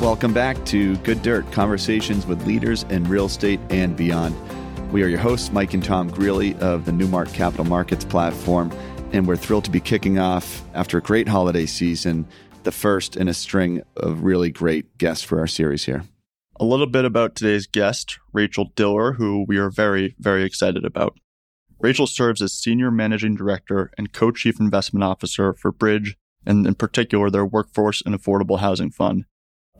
Welcome back to Good Dirt Conversations with Leaders in Real Estate and Beyond. We are your hosts, Mike and Tom Greeley of the Newmark Capital Markets platform, and we're thrilled to be kicking off after a great holiday season, the first in a string of really great guests for our series here. A little bit about today's guest, Rachel Diller, who we are very, very excited about. Rachel serves as Senior Managing Director and Co Chief Investment Officer for Bridge, and in particular, their Workforce and Affordable Housing Fund.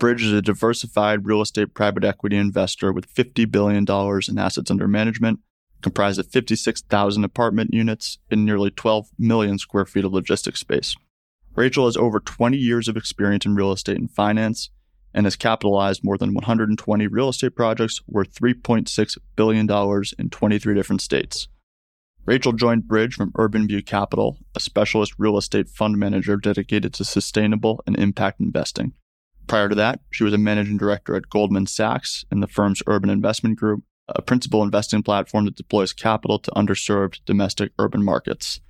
Bridge is a diversified real estate private equity investor with $50 billion in assets under management, comprised of 56,000 apartment units and nearly 12 million square feet of logistics space. Rachel has over 20 years of experience in real estate and finance and has capitalized more than 120 real estate projects worth $3.6 billion in 23 different states. Rachel joined Bridge from UrbanView Capital, a specialist real estate fund manager dedicated to sustainable and impact investing. Prior to that, she was a managing director at Goldman Sachs in the firm's urban investment group, a principal investing platform that deploys capital to underserved domestic urban markets.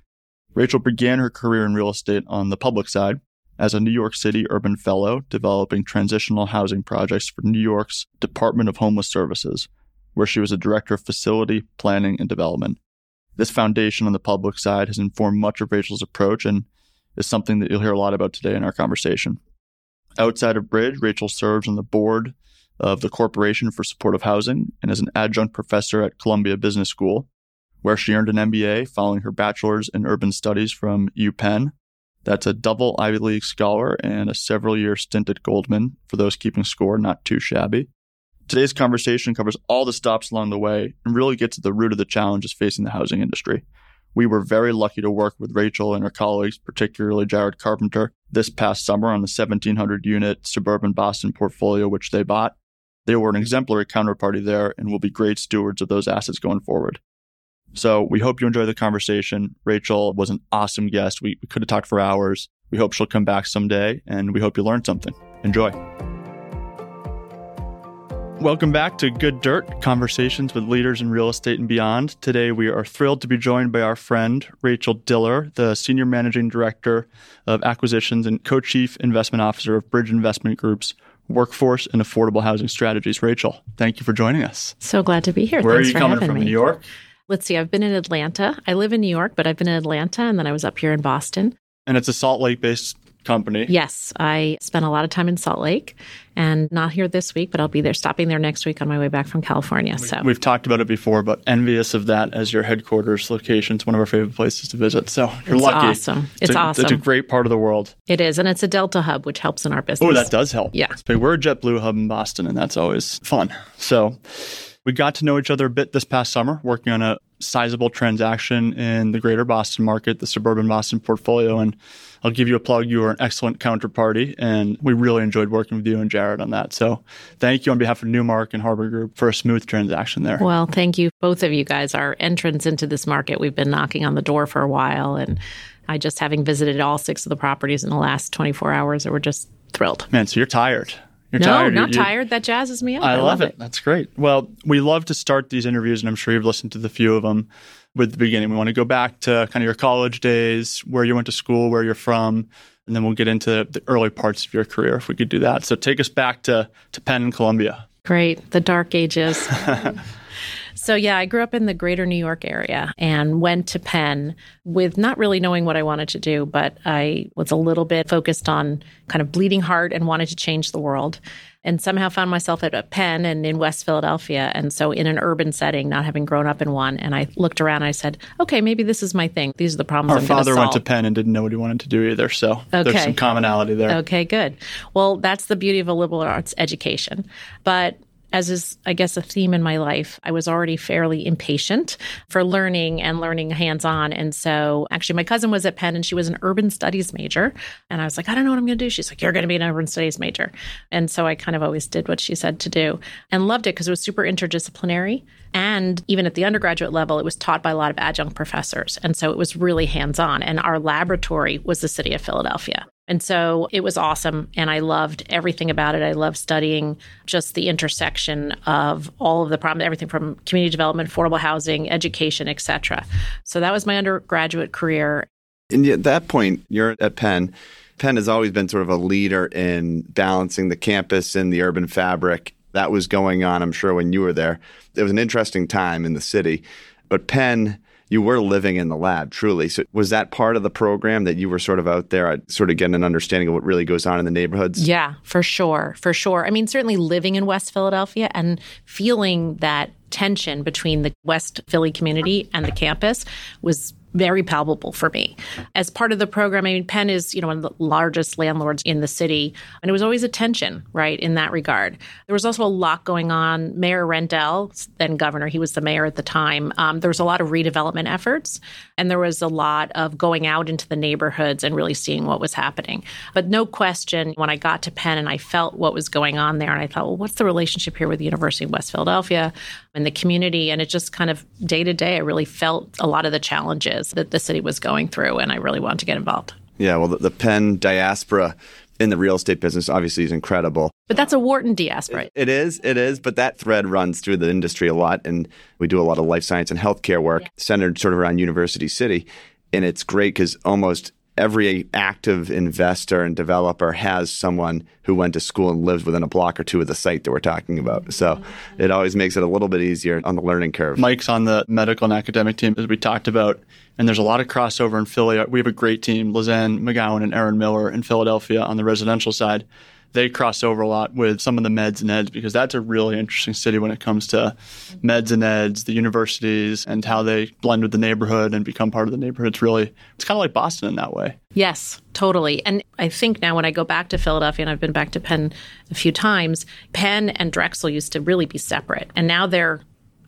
Rachel began her career in real estate on the public side as a New York City urban fellow developing transitional housing projects for New York's Department of Homeless Services, where she was a director of facility planning and development. This foundation on the public side has informed much of Rachel's approach and is something that you'll hear a lot about today in our conversation. Outside of Bridge, Rachel serves on the board of the Corporation for Supportive Housing and is an adjunct professor at Columbia Business School, where she earned an MBA following her bachelor's in urban studies from UPenn. That's a double Ivy League scholar and a several year stint at Goldman. For those keeping score, not too shabby. Today's conversation covers all the stops along the way and really gets to the root of the challenges facing the housing industry. We were very lucky to work with Rachel and her colleagues, particularly Jared Carpenter, this past summer on the 1700 unit suburban Boston portfolio, which they bought. They were an exemplary counterparty there and will be great stewards of those assets going forward. So we hope you enjoy the conversation. Rachel was an awesome guest. We, we could have talked for hours. We hope she'll come back someday and we hope you learned something. Enjoy. Welcome back to Good Dirt Conversations with Leaders in Real Estate and Beyond. Today, we are thrilled to be joined by our friend, Rachel Diller, the Senior Managing Director of Acquisitions and Co Chief Investment Officer of Bridge Investment Group's Workforce and Affordable Housing Strategies. Rachel, thank you for joining us. So glad to be here. Where Thanks are you coming from? me. New York? Let's see. I've been in Atlanta. I live in New York, but I've been in Atlanta and then I was up here in Boston. And it's a Salt Lake based company. Yes, I spent a lot of time in Salt Lake and not here this week, but I'll be there stopping there next week on my way back from California. So We've talked about it before, but envious of that as your headquarters location. It's one of our favorite places to visit. So you're It's lucky. awesome. It's a, awesome. It's a great part of the world. it is. And it's a Delta hub, which helps in our business. Oh, that does help. Yeah. We're a JetBlue hub in Boston, and that's always fun. So we got to know each other a bit this past summer, working on a sizable transaction in the greater Boston market, the suburban Boston portfolio. And I'll give you a plug. You are an excellent counterparty, and we really enjoyed working with you and Jared on that. So thank you on behalf of Newmark and Harbor Group for a smooth transaction there. Well, thank you, both of you guys. Our entrance into this market, we've been knocking on the door for a while. And I just having visited all six of the properties in the last 24 hours, we're just thrilled. Man, so you're tired. You're no, tired. not You- you- tired. That jazzes me up. I, love, it. That's great. Well, we love to start these interviews, and I'm sure you've listened to the few of them with the beginning. We want to go back to kind of your college days, where you went to school, where you're from, and then we'll get into the early parts of your career if we could do that. So take us back to, to Penn and Columbia. Great. The dark ages. so, yeah, I grew up in the greater New York area and went to Penn with not really knowing what I wanted to do, but I was a little bit focused on kind of bleeding heart and wanted to change the world. And somehow found myself at a Penn and in West Philadelphia. And so, in an urban setting, not having grown up in one. And I looked around and I said, okay, maybe this is my thing. These are the problems Our I'm father went to. Penn and didn't know what he wanted to do either. So there's some commonality there. Okay, good. Well, that's the beauty of a liberal arts education. But as is, I guess, a theme in my life, I was already fairly impatient for learning and learning hands on. And so, actually, my cousin was at Penn and she was an urban studies major. And I was like, I don't know what I'm going to do. She's like, You're going to be an urban studies major. And so, I kind of always did what she said to do and loved it because it was super interdisciplinary. And even at the undergraduate level, it was taught by a lot of adjunct professors. And so, it was really hands on. And our laboratory was the city of Philadelphia. And so it was awesome. And I loved everything about it. I loved studying just the intersection of all of the problems, everything from community development, affordable housing, education, et cetera. So that was my undergraduate career. And at that point, you're at Penn. Penn has always been sort of a leader in balancing the campus and the urban fabric. That was going on, I'm sure, when you were there. It was an interesting time in the city. But Penn, you were living in the lab, truly. So was that part of the program that you were sort of out there, uh, sort of getting an understanding of what really goes on in the neighborhoods? Yeah, for sure. For sure. I mean, certainly living in West Philadelphia and feeling that tension between the West Philly community and the campus was very palpable for me. As part of the program, I mean, Penn is, you know, one of the largest landlords in the city, and it was always a tension, right, in that regard. There was also a lot going on. Mayor Rendell, then governor, he was the mayor at the time. Um, there was a lot of redevelopment efforts, and there was a lot of going out into the neighborhoods and really seeing what was happening. But no question, when I got to Penn and I felt what was going on there, and I thought, well, what's the relationship here with the University of West Philadelphia and the community? And it just kind of day to day, I really felt a lot of the challenges that the city was going through, and I really wanted to get involved. Yeah, well, the, the Penn diaspora in the real estate business obviously is incredible. But that's a Wharton diaspora. It, it is, it is, but that thread runs through the industry a lot. And we do a lot of life science and healthcare work yeah. centered sort of around University City. And it's great because almost every active investor and developer has someone who went to school and lived within a block or two of the site that we're talking about. So it always makes it a little bit easier on the learning curve. Mike's on the medical and academic team, as we talked about, and there's a lot of crossover in Philly. We have a great team, Lizanne McGowan and Aaron Miller in Philadelphia on the residential side they cross over a lot with some of the meds and eds because that's a really interesting city when it comes to meds and eds, the universities, and how they blend with the neighborhood and become part of the neighborhood. It's really, it's kind of like Boston in that way. Yes, totally. And I think now when I go back to Philadelphia, and I've been back to Penn a few times, Penn and Drexel used to really be separate. And now they're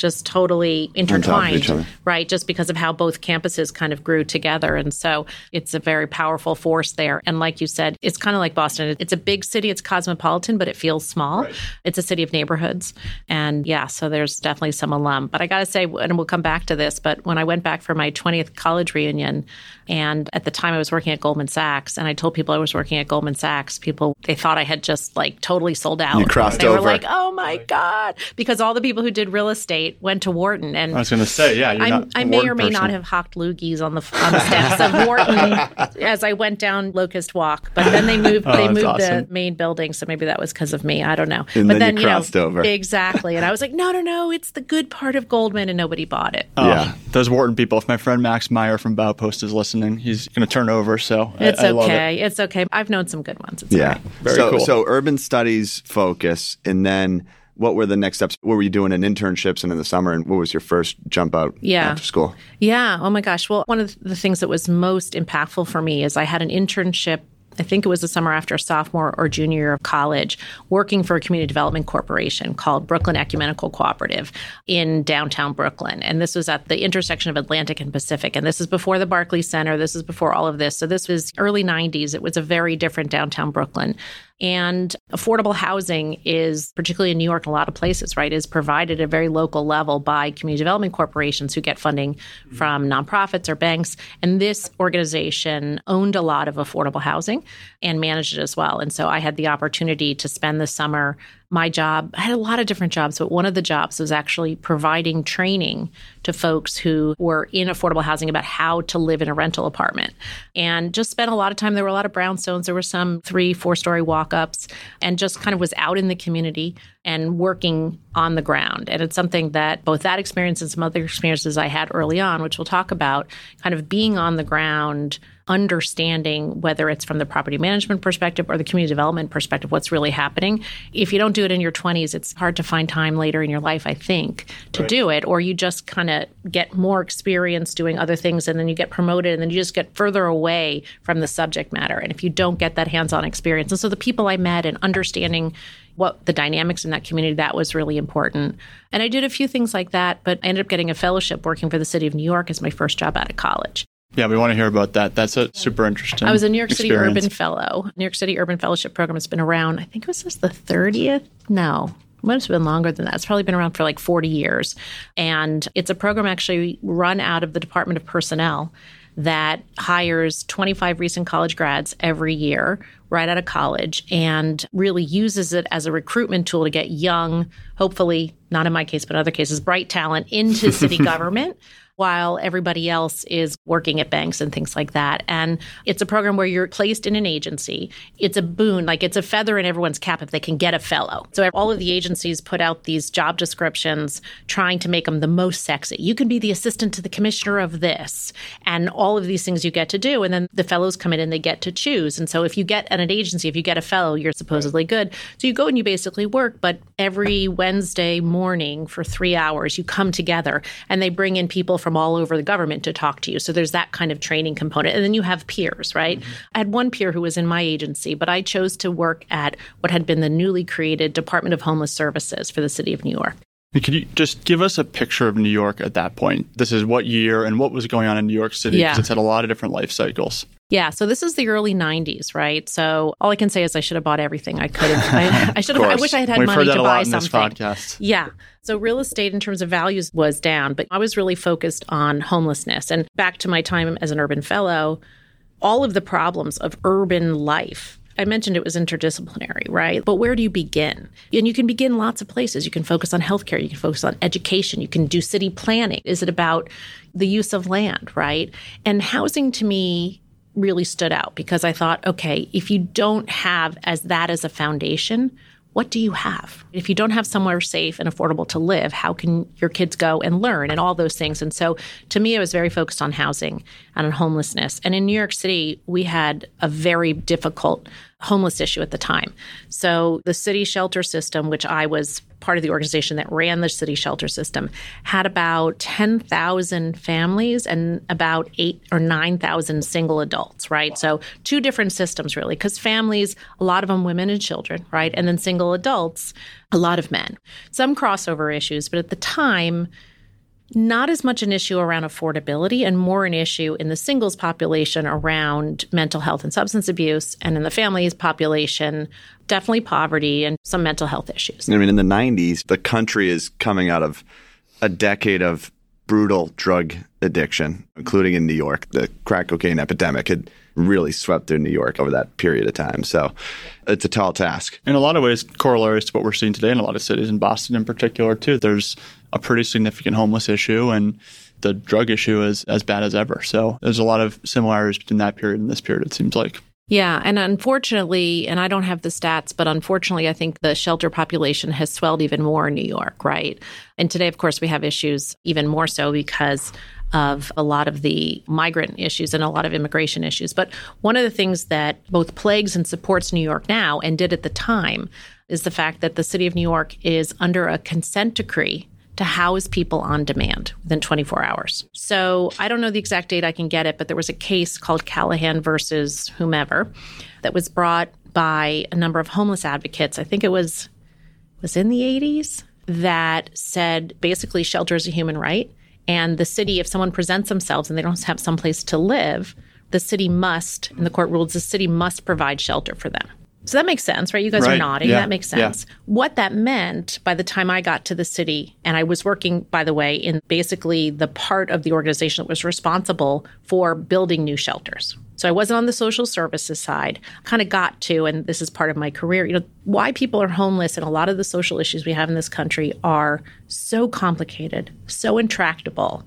just totally intertwined, right? Just because of how both campuses kind of grew together. And so it's a very powerful force there. And like you said, it's kind of like Boston. It's a big city, it's cosmopolitan, but it feels small. Right. It's a city of neighborhoods. And yeah, so there's definitely some alum. But I got to say, and we'll come back to this, but when I went back for my 20th college reunion, and at the time I was working at Goldman Sachs, and I told people I was working at Goldman Sachs, people, they thought I had just like totally sold out. You crossed they over. were like, oh my God. Because all the people who did real estate went to Wharton. And I was going to say, yeah, i may or may person. not have hawked loogies on the on the steps of Wharton as I went down Locust Walk. But then they moved oh, they moved awesome. the main building, so maybe that was because of me. I don't know. And but then, then you, crossed know, over exactly. And I was like, no, no, no, it's the good part of Goldman, and nobody bought it. Oh, yeah, those Wharton people. If my friend Max Meyer from Baupost is listening, he's going to turn over. So it's I, I okay. It. It's okay. I've known some good ones. It's yeah, very so, cool. So urban studies focus, and then what were the next steps? What were you doing in internships and in the summer? And what was your first jump out yeah. after school? Yeah. Oh my gosh. Well, one of the things that was most impactful for me is I had an internship I think it was the summer after sophomore or junior year of college, working for a community development corporation called Brooklyn Ecumenical Cooperative in downtown Brooklyn. And this was at the intersection of Atlantic and Pacific. And this is before the Barclays Center. This is before all of this. So this was early 90s. It was a very different downtown Brooklyn. And affordable housing is, particularly in New York a lot of places, right, is provided at a very local level by community development corporations who get funding from nonprofits or banks. And this organization owned a lot of affordable housing and managed it as well. And so I had the opportunity to spend the summer my job, I had a lot of different jobs, but one of the jobs was actually providing training to folks who were in affordable housing about how to live in a rental apartment. And just spent a lot of time. There were a lot of brownstones. There were some three, four story walk ups, and just kind of was out in the community and working on the ground. And it's something that both that experience and some other experiences I had early on, which we'll talk about, kind of being on the ground understanding whether it's from the property management perspective or the community development perspective what's really happening. If you don't do it in your 20s it's hard to find time later in your life i think to right. do it or you just kind of get more experience doing other things and then you get promoted and then you just get further away from the subject matter. And if you don't get that hands-on experience and so the people i met and understanding what the dynamics in that community that was really important. And i did a few things like that but i ended up getting a fellowship working for the city of new york as my first job out of college yeah, we want to hear about that. That's a super interesting. I was a New York experience. City Urban Fellow. New York City Urban Fellowship Program has been around. I think it was just the thirtieth. No, it must have been longer than that. It's probably been around for like 40 years. And it's a program actually run out of the Department of Personnel that hires 25 recent college grads every year right out of college and really uses it as a recruitment tool to get young, hopefully, not in my case, but in other cases, bright talent into city government while everybody else is working at banks and things like that. And it's a program where you're placed in an agency. It's a boon, like it's a feather in everyone's cap if they can get a fellow. So all of the agencies put out these job descriptions trying to make them the most sexy. You can be the assistant to the commissioner of this and all of these things you get to do. And then the fellows come in and they get to choose. And so if you get at an agency, if you get a fellow, you're supposedly good. So you go and you basically work, but every Wednesday morning for three hours, you come together and they bring in people from all over the government to talk to you. So there's that kind of training component. And then you have peers, right? Mm-hmm. I had one peer who was in my agency, but I chose to work at what had been the newly created Department of Homeless Services for the city of New York. Could you just give us a picture of New York at that point? This is what year and what was going on in New York City? Because yeah. it's had a lot of different life cycles. Yeah, so this is the early '90s, right? So all I can say is I should have bought everything I could have. I, I should have. I wish I had had We've money to buy something. podcast. Yeah. So real estate in terms of values was down, but I was really focused on homelessness. And back to my time as an urban fellow, all of the problems of urban life I mentioned it was interdisciplinary, right? But where do you begin? And you can begin lots of places. You can focus on healthcare, you can focus on education, you can do city planning. Is it about the use of land, right? And housing to me really stood out because I thought, okay, if you don't have as that as a foundation, what do you have? If you don't have somewhere safe and affordable to live, how can your kids go and learn and all those things? And so to me, it was very focused on housing and on homelessness. And in New York City, we had a very difficult homeless issue at the time. So the city shelter system, which I was part of the organization that ran the city shelter system, had about 10,000 families and about eight or 9,000 single adults, right? So two different systems, really, because families, a lot of them women and children, right? And then single adults, a lot of men. Some crossover issues, but at the time, not as much an issue around affordability and more an issue in the singles population around mental health and substance abuse, and in the families population, definitely poverty and some mental health issues. I mean, in the 90s, the country is coming out of a decade of brutal drug addiction, including in New York. The crack cocaine epidemic had really swept through New York over that period of time. So it's a tall task. In a lot of ways, corollaries to what we're seeing today in a lot of cities, in Boston in particular, too. There's a pretty significant homeless issue and the drug issue is as bad as ever. So there's a lot of similarities between that period and this period, it seems like. Yeah. And unfortunately, and I don't have the stats, but unfortunately, I think the shelter population has swelled even more in New York, right? And today, of course, we have issues even more so because of a lot of the migrant issues and a lot of immigration issues. But one of the things that both plagues and supports New York now and did at the time is the fact that the city of New York is under a consent decree to house people on demand within 24 hours. So I don't know the exact date I can get it, but there was a case called Callahan versus whomever that was brought by a number of homeless advocates. I think it was was in the 80s that said basically shelter is a human right and the city if someone presents themselves and they don't have someplace to live, the city must and the court rules the city must provide shelter for them. So that makes sense, right? You guys right. are nodding. Yeah. That makes sense. Yeah. What that meant by the time I got to the city, and I was working, by the way, in basically the part of the organization that was responsible for building new shelters. So I wasn't on the social services side. Kind of got to, and this is part of my career, you know, why people are homeless and a lot of the social issues we have in this country are so complicated, so intractable.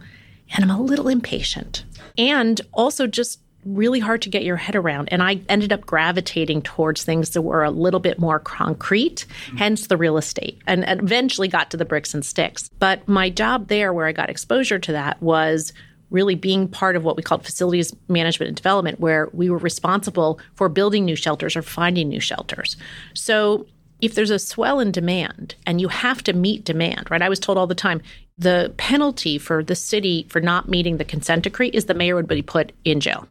And I'm a little impatient. And also just really hard to get your head around. And I ended up gravitating towards things that were a little bit more concrete, mm-hmm. hence the real estate, and eventually got to the bricks and sticks. But my job there, where I got exposure to that, was really being part of what we called facilities management and development, where we were responsible for building new shelters or finding new shelters. So if there's a swell in demand and you have to meet demand, right? I was told all the time the penalty for the city for not meeting the consent decree is the mayor would be put in jail.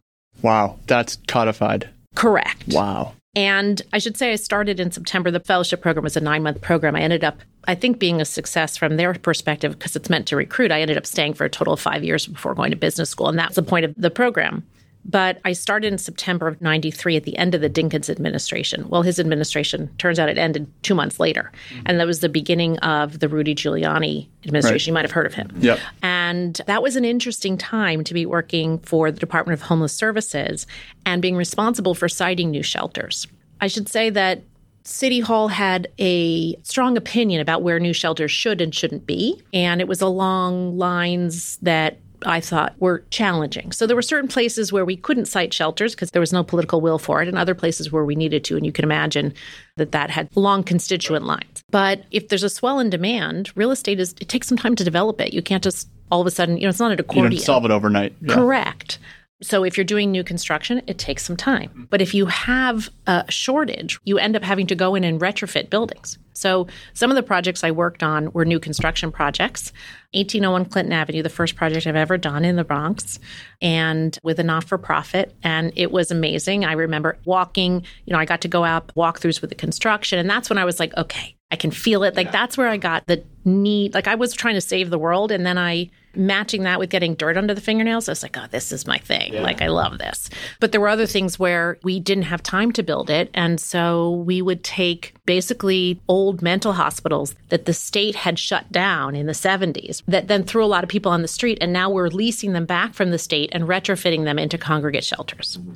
Wow, that's codified. Correct. Wow. And I should say I started in September. The fellowship program was a nine month program. I ended up, I think, being a success from their perspective because it's meant to recruit. I ended up staying for a total of five years before going to business school. And that's the point of the program. But I started in September of 93 at the end of the Dinkins administration. Well, his administration turns out it ended two months later. Mm-hmm. And that was the beginning of the Rudy Giuliani administration. Right. You might have heard of him. Yep. And that was an interesting time to be working for the Department of Homeless Services and being responsible for siting new shelters. I should say that City Hall had a strong opinion about where new shelters should and shouldn't be. And it was along lines that I thought were challenging. So there were certain places where we couldn't site shelters because there was no political will for it, and other places where we needed to. And you can imagine that that had long constituent lines. But if there's a swell in demand, real estate is it takes some time to develop it. You can't just all of a sudden, you know, it's not an accordion. You don't solve it overnight. Yeah. Correct. So if you're doing new construction, it takes some time. Mm-hmm. But if you have a shortage, you end up having to go in and retrofit buildings. So some of the projects I worked on were new construction projects. 1801 Clinton Avenue, the first project I've ever done in the Bronx, and with a not for profit. And it was amazing. I remember walking, you know, I got to go out walkthroughs with the construction. And that's when I was like, okay, I can feel it. Like yeah. that's where I got the need. Like I was trying to save the world. And then I, matching that with getting dirt under the fingernails, I was like, oh, this is my thing. Yeah. Like, I love this. But there were other things where we didn't have time to build it. And so we would take basically old mental hospitals that the state had shut down in the 70s that then threw a lot of people on the street. And now we're leasing them back from the state and retrofitting them into congregate shelters. Mm-hmm.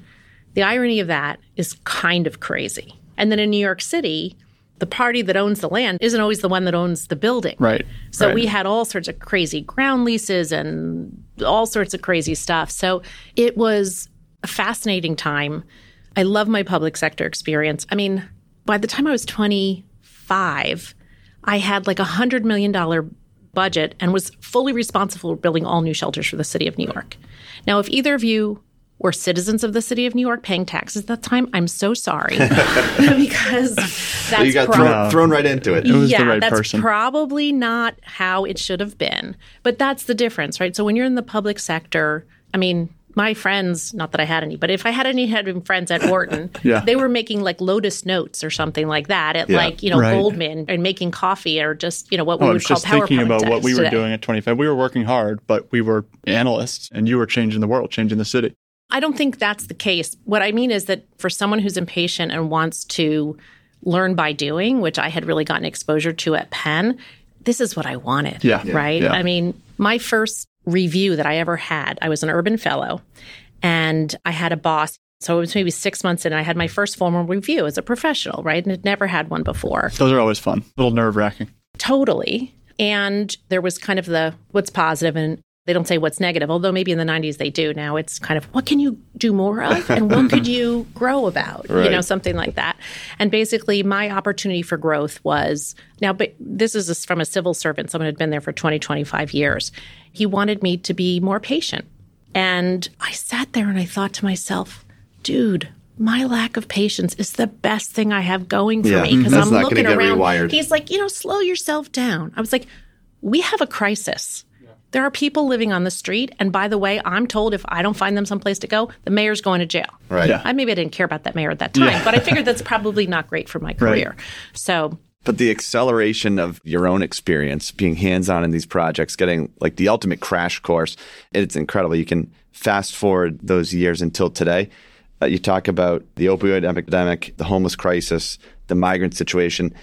The irony of that is kind of crazy. And then in New York City, the party that owns the land isn't always the one that owns the building. Right. So right. we had all sorts of crazy ground leases and all sorts of crazy stuff. So it was a fascinating time. I love my public sector experience. I mean, by the time I was 25, I had like a $100 million budget and was fully responsible for building all new shelters for the city of New York. Now, if either of you were citizens of the city of New York paying taxes at that time. I'm so sorry because that's so you got prob- thrown, thrown, right into it. It was yeah, the right that's person. probably not how it should have been. But that's the difference, right? So when you're in the public sector, I mean, my friends, not that I had any, but if I had any had friends at Wharton, yeah. they were making like Lotus Notes or something like that at yeah. like, you know, right. Goldman and making coffee or just, you know, what we oh, would call just thinking about what we were today. doing at 25. We were working hard, but we were analysts and you were changing the world, changing the city. I don't think that's the case. What I mean is that for someone who's impatient and wants to learn by doing, which I had really gotten exposure to at Penn, this is what I wanted. Yeah. Right. Yeah. I mean, my first review that I ever had, I was an urban fellow and I had a boss. So it was maybe six months in. I had my first formal review as a professional, right? And had never had one before. Those are always fun, a little nerve wracking. Totally. And there was kind of the what's positive and they don't say what's negative, although maybe in the 90s they do. Now it's kind of what can you do more of and what could you grow about? Right. You know, something like that. And basically, my opportunity for growth was now, but this is from a civil servant, someone who had been there for 20, 25 years. He wanted me to be more patient. And I sat there and I thought to myself, dude, my lack of patience is the best thing I have going for yeah, me because I'm looking around. Rewired. He's like, you know, slow yourself down. I was like, we have a crisis. There are people living on the street, and by the way, I'm told if I don't find them someplace to go, the mayor's going to jail. Right. Yeah. I maybe I didn't care about that mayor at that time, yeah. but I figured that's probably not great for my career. Right. So but the acceleration of your own experience, being hands on in these projects, getting like the ultimate crash course, it's incredible. You can fast forward those years until today. Uh, you talk about the opioid epidemic, the homeless crisis, the migrant situation.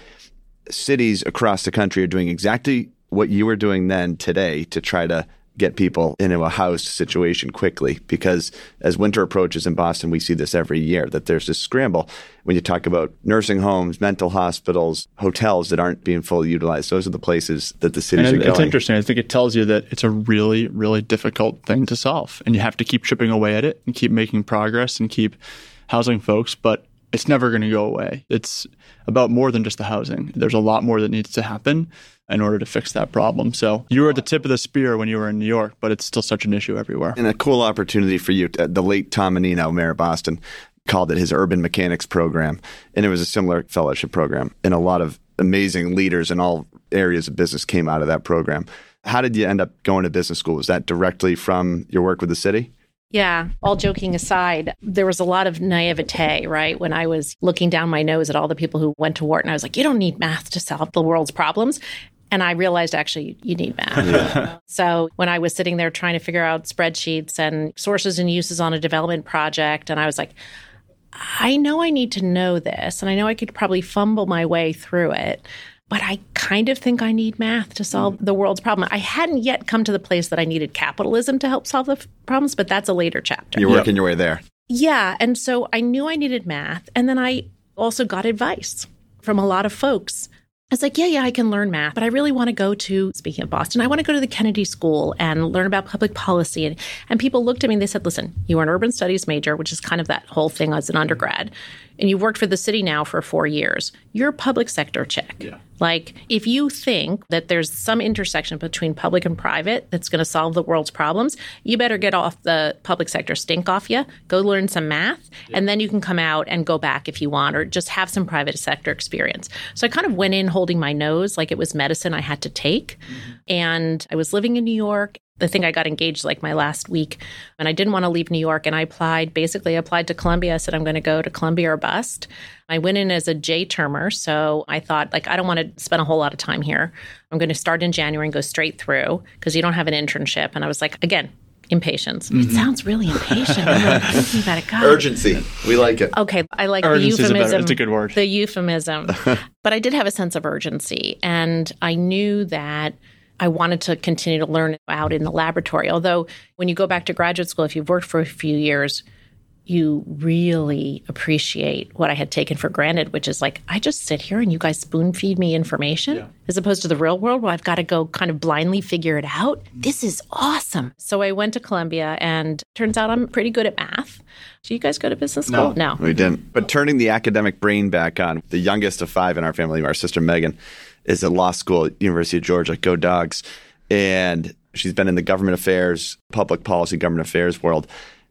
Cities across the country are doing exactly what you were doing then today to try to get people into a house situation quickly because as winter approaches in Boston, we see this every year that there's this scramble when you talk about nursing homes, mental hospitals, hotels that aren't being fully utilized. Those are the places that the cities and are going. It's interesting. I think it tells you that it's a really, really difficult thing to solve, and you have to keep chipping away at it and keep making progress and keep housing folks. But it's never going to go away. It's about more than just the housing. There's a lot more that needs to happen in order to fix that problem. So you were at the tip of the spear when you were in New York, but it's still such an issue everywhere. And a cool opportunity for you. Uh, the late Tom Menino, Mayor of Boston, called it his urban mechanics program. And it was a similar fellowship program. And a lot of amazing leaders in all areas of business came out of that program. How did you end up going to business school? Was that directly from your work with the city? Yeah, all joking aside, there was a lot of naivete, right? When I was looking down my nose at all the people who went to Wharton, I was like, you don't need math to solve the world's problems. And I realized actually you need math. Yeah. so when I was sitting there trying to figure out spreadsheets and sources and uses on a development project, and I was like, I know I need to know this, and I know I could probably fumble my way through it but I kind of think I need math to solve mm. the world's problem. I hadn't yet come to the place that I needed capitalism to help solve the f- problems, but that's a later chapter. You're working yep. your way there. Yeah. And so I knew I needed math. And then I also got advice from a lot of folks I was like, yeah, yeah, I can learn math, but I really want to go to, speaking of Boston, I want to go to the Kennedy School and learn about public policy. And, and people looked at me and they said, listen, you are an urban studies major, which is kind of that whole thing as an undergrad and you've worked for the city now for four years, you're public sector check. Yeah. Like, if you think that there's some intersection between public and private that's going to solve the world's problems, you better get off the public sector stink off you, go learn some math, yeah. and then you can come out and go back if you want, or just have some private sector experience. So I kind of went in holding my nose like it was medicine I had to take. Mm-hmm. And I was living in New York I think I got engaged like my last week and I didn't want to leave New York and I applied basically applied to Columbia. I said I'm going to go to Columbia or bust. I went in as a J termer, so I thought like I don't want to spend a whole lot of time here. I'm going to start in January and go straight through because you don't have an internship and I was like again, impatience. Mm-hmm. It sounds really impatient. I'm thinking about it. God. Urgency. We like it. Okay, I like Urgency the euphemism. It's a good word. The euphemism. but I did have a sense of urgency and I knew that I wanted to continue to learn out in the laboratory. Although, when you go back to graduate school, if you've worked for a few years, you really appreciate what I had taken for granted, which is like, I just sit here and you guys spoon feed me information yeah. as opposed to the real world where I've got to go kind of blindly figure it out. Mm-hmm. This is awesome. So I went to Columbia and turns out I'm pretty good at math. Do you guys go to business school? No, no. we didn't. But turning the academic brain back on, the youngest of five in our family, our sister Megan, is at law school at University of Georgia. Go Dogs, and she's been in the government affairs, public policy, government affairs world.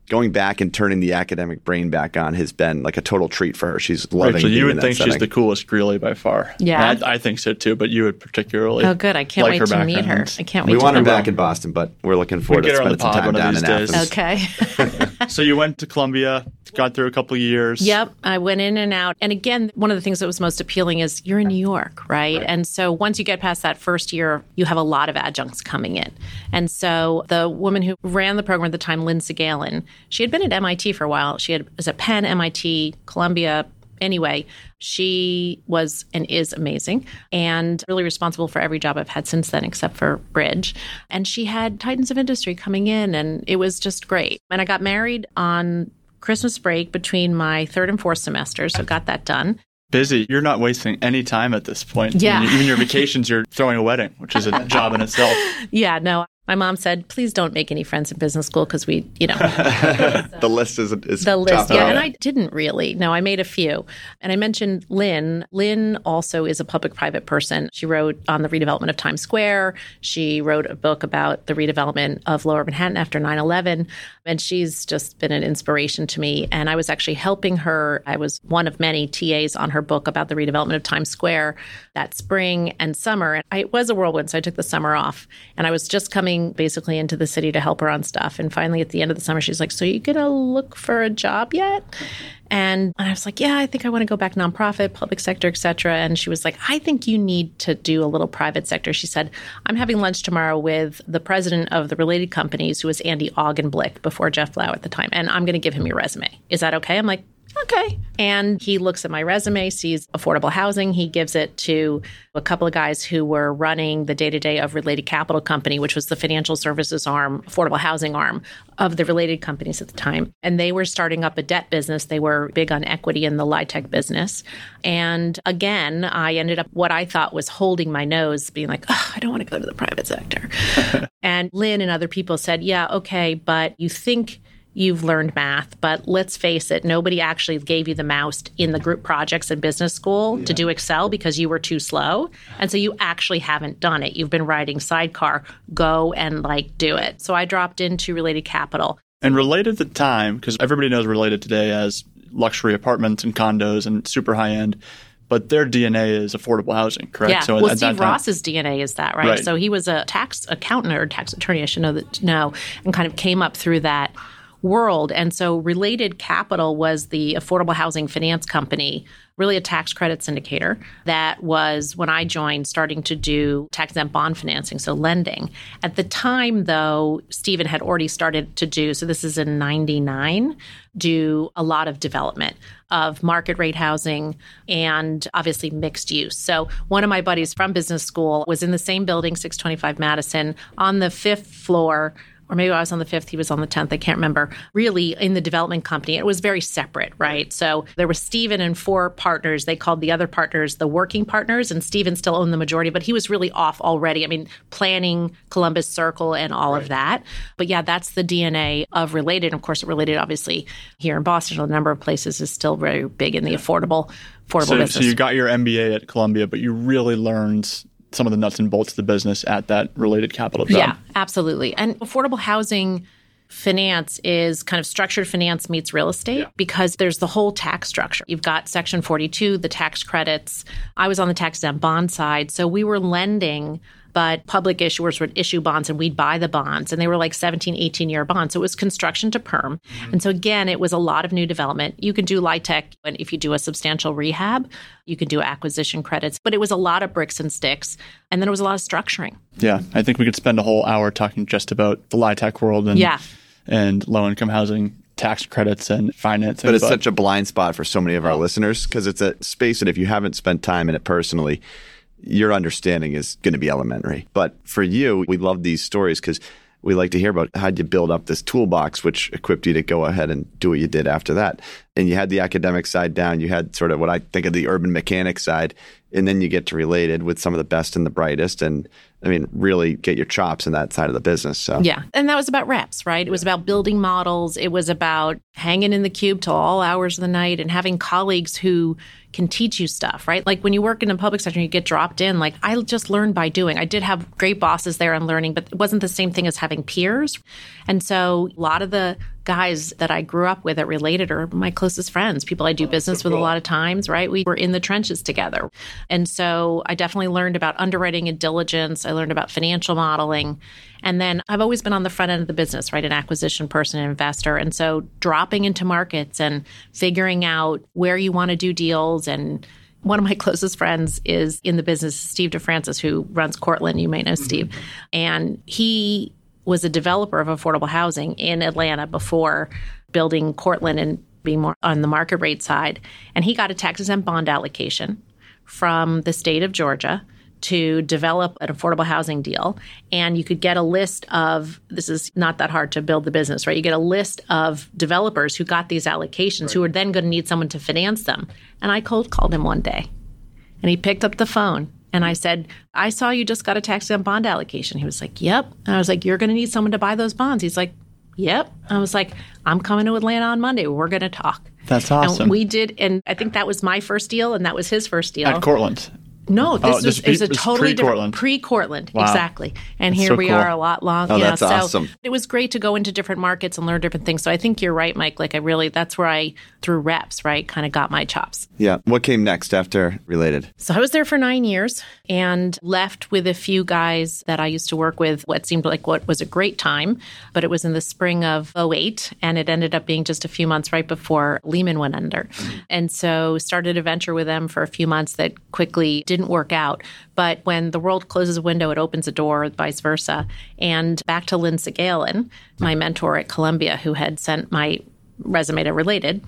Going back and turning the academic brain back on has been like a total treat for her. She's loving. Rachel, you would think setting. she's the coolest Greeley by far. Yeah, I, I, think so too. But you would particularly. Oh, good! I can't like wait to meet her. I can't wait. We to want her back in Boston, but we're looking forward we'll to spending some time down in days. Athens. Okay. so you went to Columbia, got through a couple of years. Yep, I went in and out. And again, one of the things that was most appealing is you're in New York, right? right? And so once you get past that first year, you have a lot of adjuncts coming in. And so the woman who ran the program at the time, Lynne Sagalyn, she had been at MIT for a while. She had was at Penn, MIT, Columbia, anyway, she was and is amazing and really responsible for every job I've had since then, except for Bridge. And she had Titans of Industry coming in, and it was just great. And I got married on Christmas break between my third and fourth semester, so got that done. Busy. You're not wasting any time at this point. Yeah. even your vacations, you're throwing a wedding, which is a job in itself. Yeah, no, my mom said, "Please don't make any friends in business school because we, you know, the list is, is the list." Yeah, and I didn't really. No, I made a few, and I mentioned Lynne. Lynne also is a public-private person. She wrote on the redevelopment of Times Square. She wrote a book about the redevelopment of Lower Manhattan after 9/11, and she's just been an inspiration to me. And I was actually helping her. I was one of many TAs on her book about the redevelopment of Times Square that spring and summer. And I, it was a whirlwind, so I took the summer off, and I was just coming basically into the city to help her on stuff. And finally, at the end of the summer, she's like, So you gonna look for a job yet? And I was like, Yeah, I think I want to go back nonprofit, public sector, etc. And she was like, I think you need to do a little private sector. She said, I'm having lunch tomorrow with the president of the related companies, who was Andy Augenblick before Jeff Blau at the time, and I'm going to give him your resume. Is that okay? I'm like, okay. And he looks at my resume, sees affordable housing. He gives it to a couple of guys who were running the day to day of Related Capital Company, which was the financial services arm, affordable housing arm of the related companies at the time. And they were starting up a debt business. They were big on equity in the LIHTC business. And again, I ended up what I thought was holding my nose, being like, oh, I don't want to go to the private sector. and Lynne and other people said, yeah, okay, but you think you've learned math, but let's face it, nobody actually gave you the mouse in the group projects in business school yeah. to do Excel because you were too slow. And so you actually haven't done it. You've been riding sidecar, go and like do it. So I dropped into related capital. And related at the time, because everybody knows related today as luxury apartments and condos and super high end but their DNA is affordable housing, correct? Yeah. So well, Steve Ross's DNA is that, right? right? So he was a tax accountant or tax attorney, I should know that know, and kind of came up through that world. And so Related Capital was the affordable housing finance company, really a tax credit syndicator that was, when I joined, starting to do tax exempt bond financing, so lending. At the time, though, Stephen had already started to do, so this is in 99, do a lot of development of market rate housing and obviously mixed use. So one of my buddies from business school was in the same building, 625 Madison, on the fifth floor or maybe I was on the fifth, he was on the 10th, I can't remember, really in the development company. It was very separate, right? So there was Stephen and four partners. They called the other partners the working partners, and Stephen still owned the majority, but he was really off already. I mean, planning Columbus Circle and all right. of that. But yeah, that's the DNA of Related. Of course, Related, obviously, here in Boston, a number of places is still very big in the affordable, affordable so, business. So you got your MBA at Columbia, but you really learned some of the nuts and bolts of the business at that related capital job. Yeah, absolutely. And affordable housing finance is kind of structured finance meets real estate yeah. because there's the whole tax structure. You've got Section 42, the tax credits. I was on the tax exempt bond side. So we were lending but public issuers would issue bonds and we'd buy the bonds. And they were like 17, 18 year bonds. So it was construction to perm. Mm-hmm. And so again, it was a lot of new development. You can do LIHTC, and if you do a substantial rehab, you can do acquisition credits, but it was a lot of bricks and sticks. And then it was a lot of structuring. Yeah. I think we could spend a whole hour talking just about the LIHTC world and, yeah. and low income housing tax credits and financing. But it's but, such a blind spot for so many of our oh. listeners because it's a space that if you haven't spent time in it personally, your understanding is going to be elementary. But for you, we love these stories because we like to hear about how you build up this toolbox, which equipped you to go ahead and do what you did after that. And you had the academic side down. You had sort of what I think of the urban mechanic side, and then you get to related with some of the best and the brightest. And I mean, really get your chops in that side of the business. So yeah, and that was about reps, right? It was about building models. It was about hanging in the cube till all hours of the night and having colleagues who can teach you stuff, right? Like when you work in a public sector, you get dropped in. Like I just learned by doing. I did have great bosses there and learning, but it wasn't the same thing as having peers. And so a lot of the guys that I grew up with that related are my closest friends, people I do oh, business so with a lot of times, right? We were in the trenches together. And so I definitely learned about underwriting and diligence. I learned about financial modeling. And then I've always been on the front end of the business, right? An acquisition person, an investor. And so dropping into markets and figuring out where you want to do deals and one of my closest friends is in the business, Steve DeFrancis, who runs Cortland. You may know Steve. Mm-hmm. And he was a developer of affordable housing in Atlanta before building Cortland and being more on the market rate side. And he got a tax exempt bond allocation from the state of Georgia to develop an affordable housing deal. And you could get a list of this is not that hard to build the business, right? You get a list of developers who got these allocations right. who are then going to need someone to finance them. And I cold called him one day and he picked up the phone and I said, I saw you just got a tax exempt bond allocation. He was like, Yep. And I was like, You're going to need someone to buy those bonds. He's like, Yep. I was like, I'm coming to Atlanta on Monday. We're going to talk. That's awesome. And we did, and I think that was my first deal, and that was his first deal at Cortland. No, oh, this, was, this is, a totally different pre-Cortland, wow. exactly. And that's here so we cool. are, a lot longer. Oh, that's so awesome. It was great to go into different markets and learn different things. So I think you're right, Mike. Like I really, that's where I through reps, right, kind of got my chops. Yeah. What came next after Related? So I was there for nine years and left with a few guys that I used to work with. What seemed like what was a great time, but it was in the spring of 08 and it ended up being just a few months right before Lehman went under. Mm-hmm. And so started a venture with them for a few months that quickly didn't work out. But when the world closes a window, it opens a door, vice versa. And back to Lynne Sagalyn, my mm-hmm. mentor at Columbia, who had sent my resume to related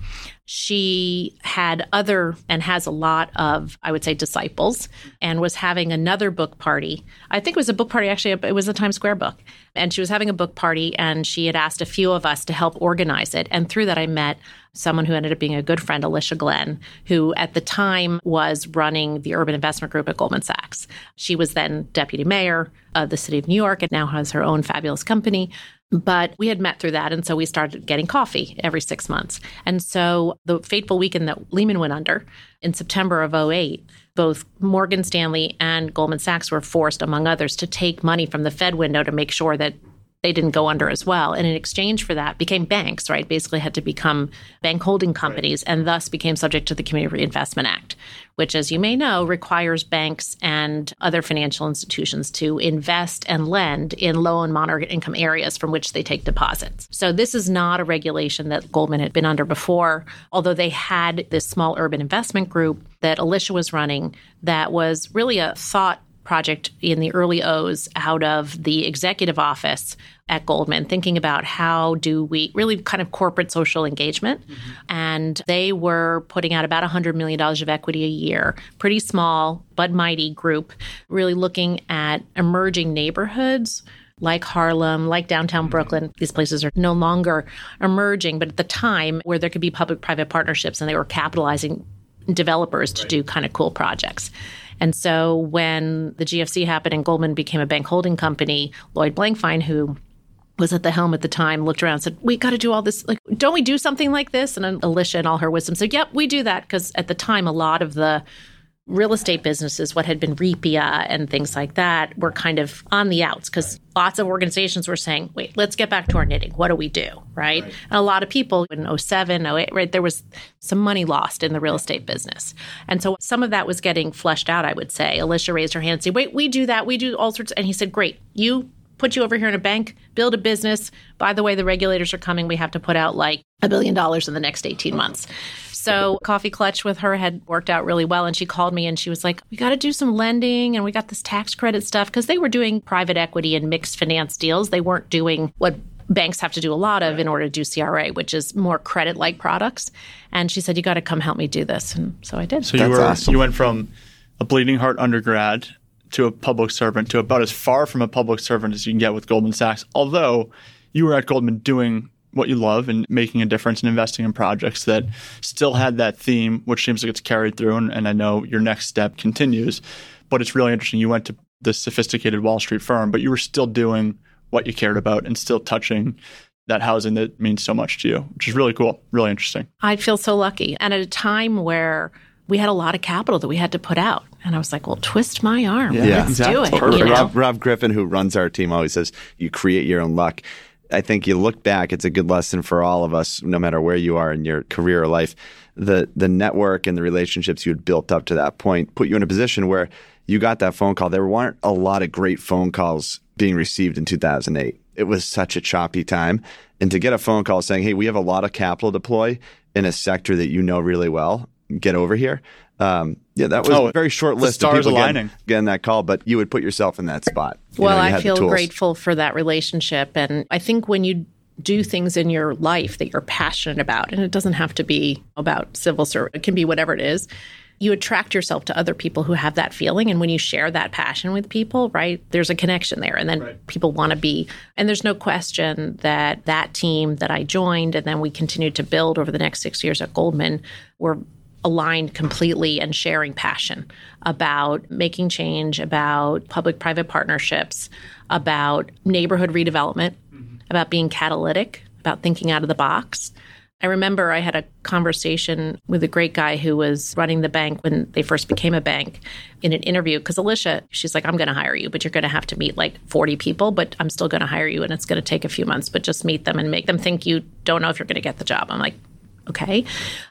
she had other and has a lot of i would say disciples and was having another book party i think it was a book party actually it was a times square book and she was having a book party and she had asked a few of us to help organize it and through that i met someone who ended up being a good friend, Alicia Glen, who at the time was running the urban investment group at Goldman Sachs. She was then deputy mayor of the city of New York and now has her own fabulous company. But we had met through that. And so we started getting coffee every six months. And so the fateful weekend that Lehman went under in September of 08, both Morgan Stanley and Goldman Sachs were forced, among others, to take money from the Fed window to make sure that they didn't go under as well. And in exchange for that, became banks, right? Basically had to become bank holding companies right. and thus became subject to the Community Reinvestment Act, which, as you may know, requires banks and other financial institutions to invest and lend in low and moderate income areas from which they take deposits. So this is not a regulation that Goldman had been under before, although they had this small urban investment group that Alicia was running that was really a thought project in the early O's out of the executive office at Goldman, thinking about how do we really kind of corporate social engagement. Mm-hmm. And they were putting out about $100 million of equity a year, pretty small but mighty group, really looking at emerging neighborhoods like Harlem, like downtown mm-hmm. Brooklyn. These places are no longer emerging, but at the time where there could be public private partnerships and they were capitalizing developers to right. do kind of cool projects. And so when the GFC happened and Goldman became a bank holding company, Lloyd Blankfein, who was at the helm at the time, looked around and said, We got to do all this. Like, don't we do something like this? And Alicia, and all her wisdom, said, Yep, we do that. Because at the time, a lot of the real estate businesses, what had been REPIA and things like that, were kind of on the outs because lots of organizations were saying, wait, let's get back to our knitting. What do we do? Right. right. And a lot of people in 07, 08, right, there was some money lost in the real estate business. And so some of that was getting fleshed out, I would say. Alicia raised her hand and said, wait, we do that. We do all sorts. And he said, great, you put you over here in a bank, build a business. By the way, the regulators are coming. We have to put out like a billion dollars in the next 18 months. So Coffee Clutch with her had worked out really well. And she called me and she was like, we got to do some lending and we got this tax credit stuff because they were doing private equity and mixed finance deals. They weren't doing what banks have to do a lot of in order to do CRA, which is more credit like products. And she said, You got to come help me do this. And so I did. So you were awesome. you went from a bleeding heart undergrad to a public servant to about as far from a public servant as you can get with Goldman Sachs. Although you were at Goldman doing what you love and making a difference and investing in projects that still had that theme, which seems like it's carried through. And, and I know your next step continues, but it's really interesting. You went to the sophisticated Wall Street firm, but you were still doing what you cared about and still touching that housing that means so much to you, which is really cool, really interesting. I feel so lucky. And at a time where we had a lot of capital that we had to put out. And I was like, well, twist my arm. Yeah, Let's exactly. do it. You know? Rob, Rob Griffin, who runs our team, always says, you create your own luck. I think you look back, it's a good lesson for all of us, no matter where you are in your career or life. The the network and the relationships you had built up to that point put you in a position where you got that phone call. There weren't a lot of great phone calls being received in 2008. It was such a choppy time. And to get a phone call saying, hey, we have a lot of capital deploy in a sector that you know really well, get over here. Um, yeah, that was oh, a very short list of people aligning. Getting, getting, that call, but you would put yourself in that spot. You well, know, I feel grateful for that relationship. And I think when you do things in your life that you're passionate about, and it doesn't have to be about civil service, it can be whatever it is. You attract yourself to other people who have that feeling. And when you share that passion with people, right, there's a connection there. And then right. people want to be, and there's no question that that team that I joined and then we continued to build over the next six years at Goldman were aligned completely and sharing passion about making change, about public private partnerships, about neighborhood redevelopment, mm-hmm. about being catalytic, about thinking out of the box. I remember I had a conversation with a great guy who was running the bank when they first became a bank in an interview. Because Alicia, she's like, I'm going to hire you, but you're going to have to meet like 40 people, but I'm still going to hire you and it's going to take a few months, but just meet them and make them think you don't know if you're going to get the job. I'm like, okay.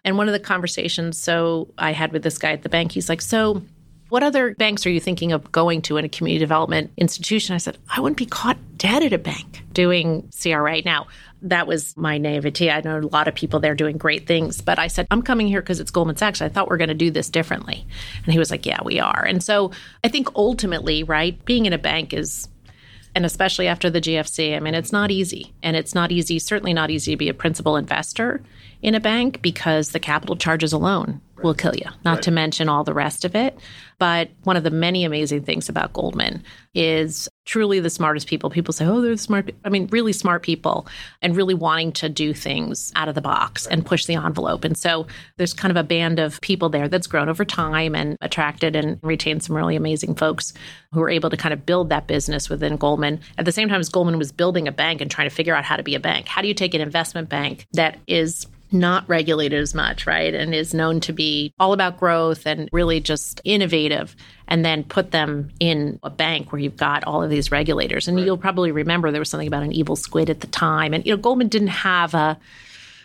And one of the conversations so I had with this guy at the bank, he's like, so what other banks are you thinking of going to in a community development institution? I said, I wouldn't be caught dead at a bank doing CRA. Now, that was my naivety. I know a lot of people there doing great things, but I said, I'm coming here because it's Goldman Sachs. I thought we are going to do this differently. And he was like, Yeah, we are. And so I think ultimately, right, being in a bank is and especially after the GFC, I mean, it's not easy. And it's not easy, certainly not easy to be a principal investor in a bank because the capital charges alone right. will kill you, not right. to mention all the rest of it. But one of the many amazing things about Goldman is truly the smartest people. People say, oh, they're smart. I mean, really smart people and really wanting to do things out of the box and push the envelope. And so there's kind of a band of people there that's grown over time and attracted and retained some really amazing folks who were able to kind of build that business within Goldman. At the same time as Goldman was building a bank and trying to figure out how to be a bank, how do you take an investment bank that is not regulated as much, right? And is known to be all about growth and really just innovative, and then put them in a bank where you've got all of these regulators. And right. you'll probably remember there was something about an evil squid at the time. And, you know, Goldman didn't have a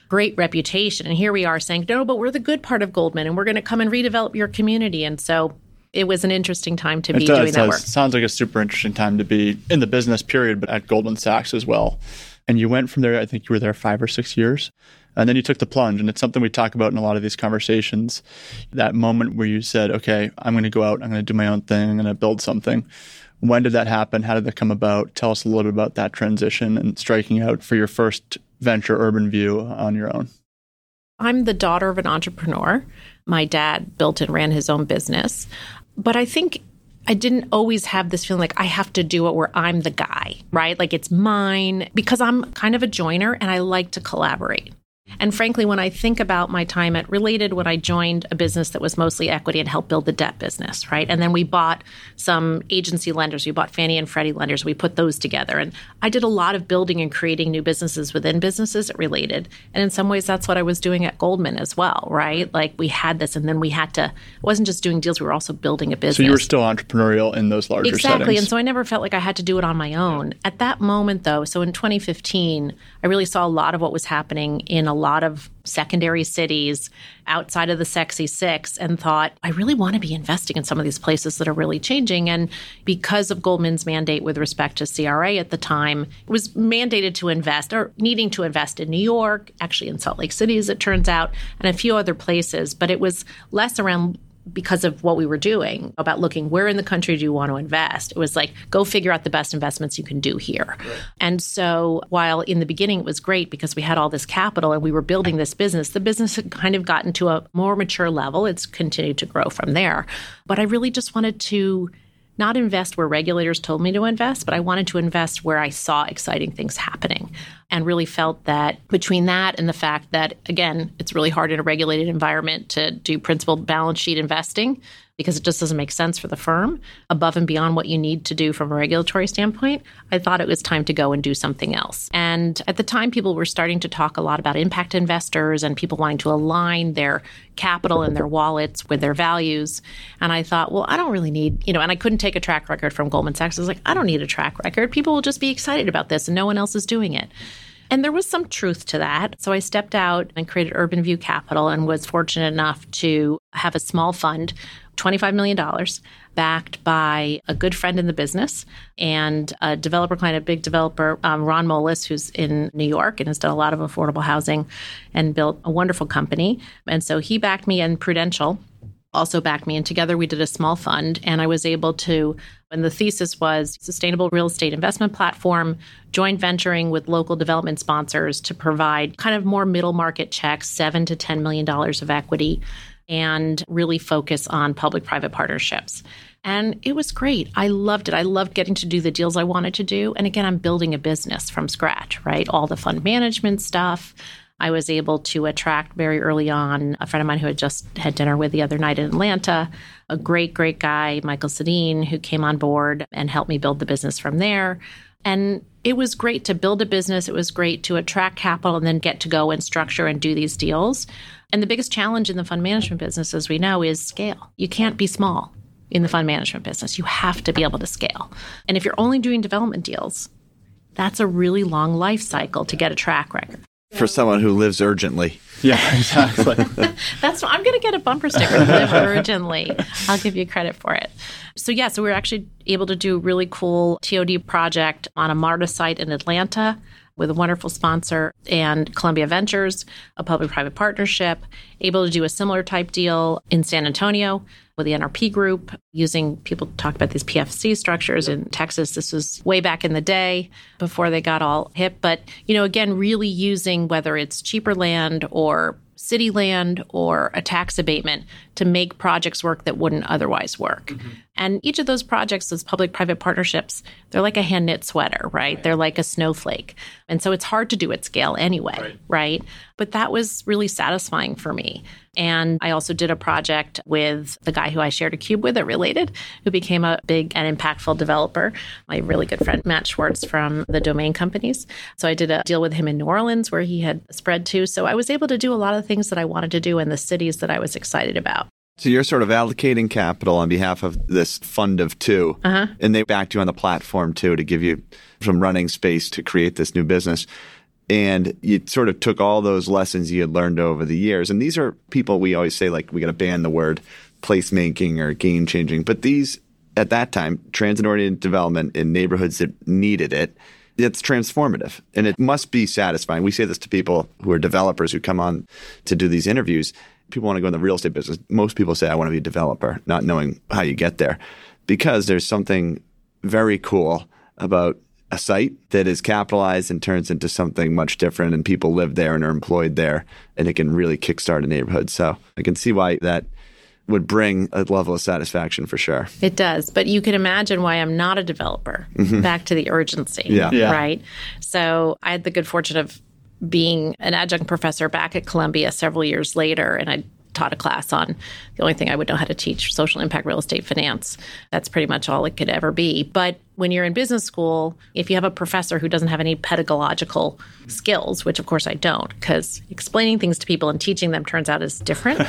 great reputation. And here we are saying, no, but we're the good part of Goldman and we're going to come and redevelop your community. And so it was an interesting time to it be does, doing that work. Sounds like a super interesting time to be in the business period, but at Goldman Sachs as well. And you went from there, I think you were there five or six years. And then you took the plunge. And it's something we talk about in a lot of these conversations. That moment where you said, okay, I'm going to go out, I'm going to do my own thing, I'm going to build something. When did that happen? How did that come about? Tell us a little bit about that transition and striking out for your first venture, UrbanView, on your own. I'm the daughter of an entrepreneur. My dad built and ran his own business. But I think I didn't always have this feeling like I have to do it where I'm the guy, right? Like it's mine because I'm kind of a joiner and I like to collaborate. And frankly, when I think about my time at Related, when I joined a business that was mostly equity and helped build the debt business, right? And then we bought some agency lenders. We bought Fannie and Freddie lenders. We put those together. And I did a lot of building and creating new businesses within businesses at Related. And in some ways, that's what I was doing at Goldman as well, right? Like we had this, and then we had to, it wasn't just doing deals, we were also building a business. So you were still entrepreneurial in those larger settings exactly. settings. And so I never felt like I had to do it on my own. At that moment, though, so in 2015, I really saw a lot of what was happening in a lot of secondary cities outside of the sexy six and thought, I really want to be investing in some of these places that are really changing. And because of Goldman's mandate with respect to CRA at the time, it was mandated to invest or needing to invest in New York, actually in Salt Lake City, as it turns out, and a few other places. But it was less around because of what we were doing about looking where in the country do you want to invest? It was like go figure out the best investments you can do here. Right. and so while in the beginning it was great because we had all this capital and we were building this business the business had kind of gotten to a more mature level. It's continued to grow from there. But i really just wanted to not invest where regulators told me to invest, but I wanted to invest where I saw exciting things happening and really felt that between that and the fact that, again, it's really hard in a regulated environment to do principal balance sheet investing because it just doesn't make sense for the firm above and beyond what you need to do from a regulatory standpoint, I thought it was time to go and do something else. And at the time, people were starting to talk a lot about impact investors and people wanting to align their capital and their wallets with their values. And I thought, well, I don't really need, you know, and I couldn't take a track record from Goldman Sachs. I was like, I don't need a track record. People will just be excited about this and no one else is doing it. And there was some truth to that. So I stepped out and created UrbanView Capital and was fortunate enough to have a small fund $25 million backed by a good friend in the business and a developer client, a big developer, um, Ron Moelis, who's in New York and has done a lot of affordable housing and built a wonderful company. And so he backed me and Prudential also backed me and together we did a small fund and i was able to and the thesis was sustainable real estate investment platform joint venturing with local development sponsors to provide kind of more middle market checks 7 to 10 million dollars of equity and really focus on public private partnerships. And it was great. I loved it. I loved getting to do the deals I wanted to do. And again, I'm building a business from scratch, right? All the fund management stuff. I was able to attract very early on a friend of mine who had just had dinner with the other night in Atlanta, a great, great guy, Michael Sedin, who came on board and helped me build the business from there. And it was great to build a business. It was great to attract capital and then get to go and structure and do these deals. And the biggest challenge in the fund management business, as we know, is scale. You can't be small in the fund management business. You have to be able to scale. And if you're only doing development deals, that's a really long life cycle to get a track record. For someone who lives urgently. Yeah, exactly. that's I'm going to get a bumper sticker live urgently. I'll give you credit for it. So yeah, so we were actually able to do a really cool TOD project on a MARTA site in Atlanta with a wonderful sponsor and Columbia Ventures, a public private partnership, able to do a similar type deal in San Antonio with the NRP group using people talk about these PFC structures in Texas. This was way back in the day before they got all hip. But, you know, again, really using whether it's cheaper land or city land or a tax abatement to make projects work that wouldn't otherwise work. Mm-hmm. And each of those projects, those public private partnerships, they're like a hand knit sweater, right? right? They're like a snowflake. And so it's hard to do at scale anyway, right. right? But that was really satisfying for me. And I also did a project with the guy who I shared a cube with at Related, who became a big and impactful developer, my really good friend Matt Schwartz from the domain companies. So I did a deal with him in New Orleans where he had spread to. So I was able to do a lot of things that I wanted to do in the cities that I was excited about. So you're sort of allocating capital on behalf of this fund of 2 uh-huh. and they backed you on the platform too to give you some running space to create this new business. And you sort of took all those lessons you had learned over the years. And these are people we always say, like, we got to ban the word placemaking or game changing. But these, at that time, transit oriented development in neighborhoods that needed it, it's transformative. And it must be satisfying. We say this to people who are developers who come on to do these interviews people want to go in the real estate business. Most people say, I want to be a developer, not knowing how you get there. Because there's something very cool about a site that is capitalized and turns into something much different, and people live there and are employed there, and it can really kickstart a neighborhood. So I can see why that would bring a level of satisfaction for sure. It does. But you can imagine why I'm not a developer. Mm-hmm. Back to the urgency. Yeah. Yeah. Right. So I had the good fortune of being an adjunct professor back at Columbia several years later, and I taught a class on the only thing I would know how to teach social impact real estate finance. That's pretty much all it could ever be. But when you're in business school, if you have a professor who doesn't have any pedagogical skills, which of course I don't, because explaining things to people and teaching them turns out is different,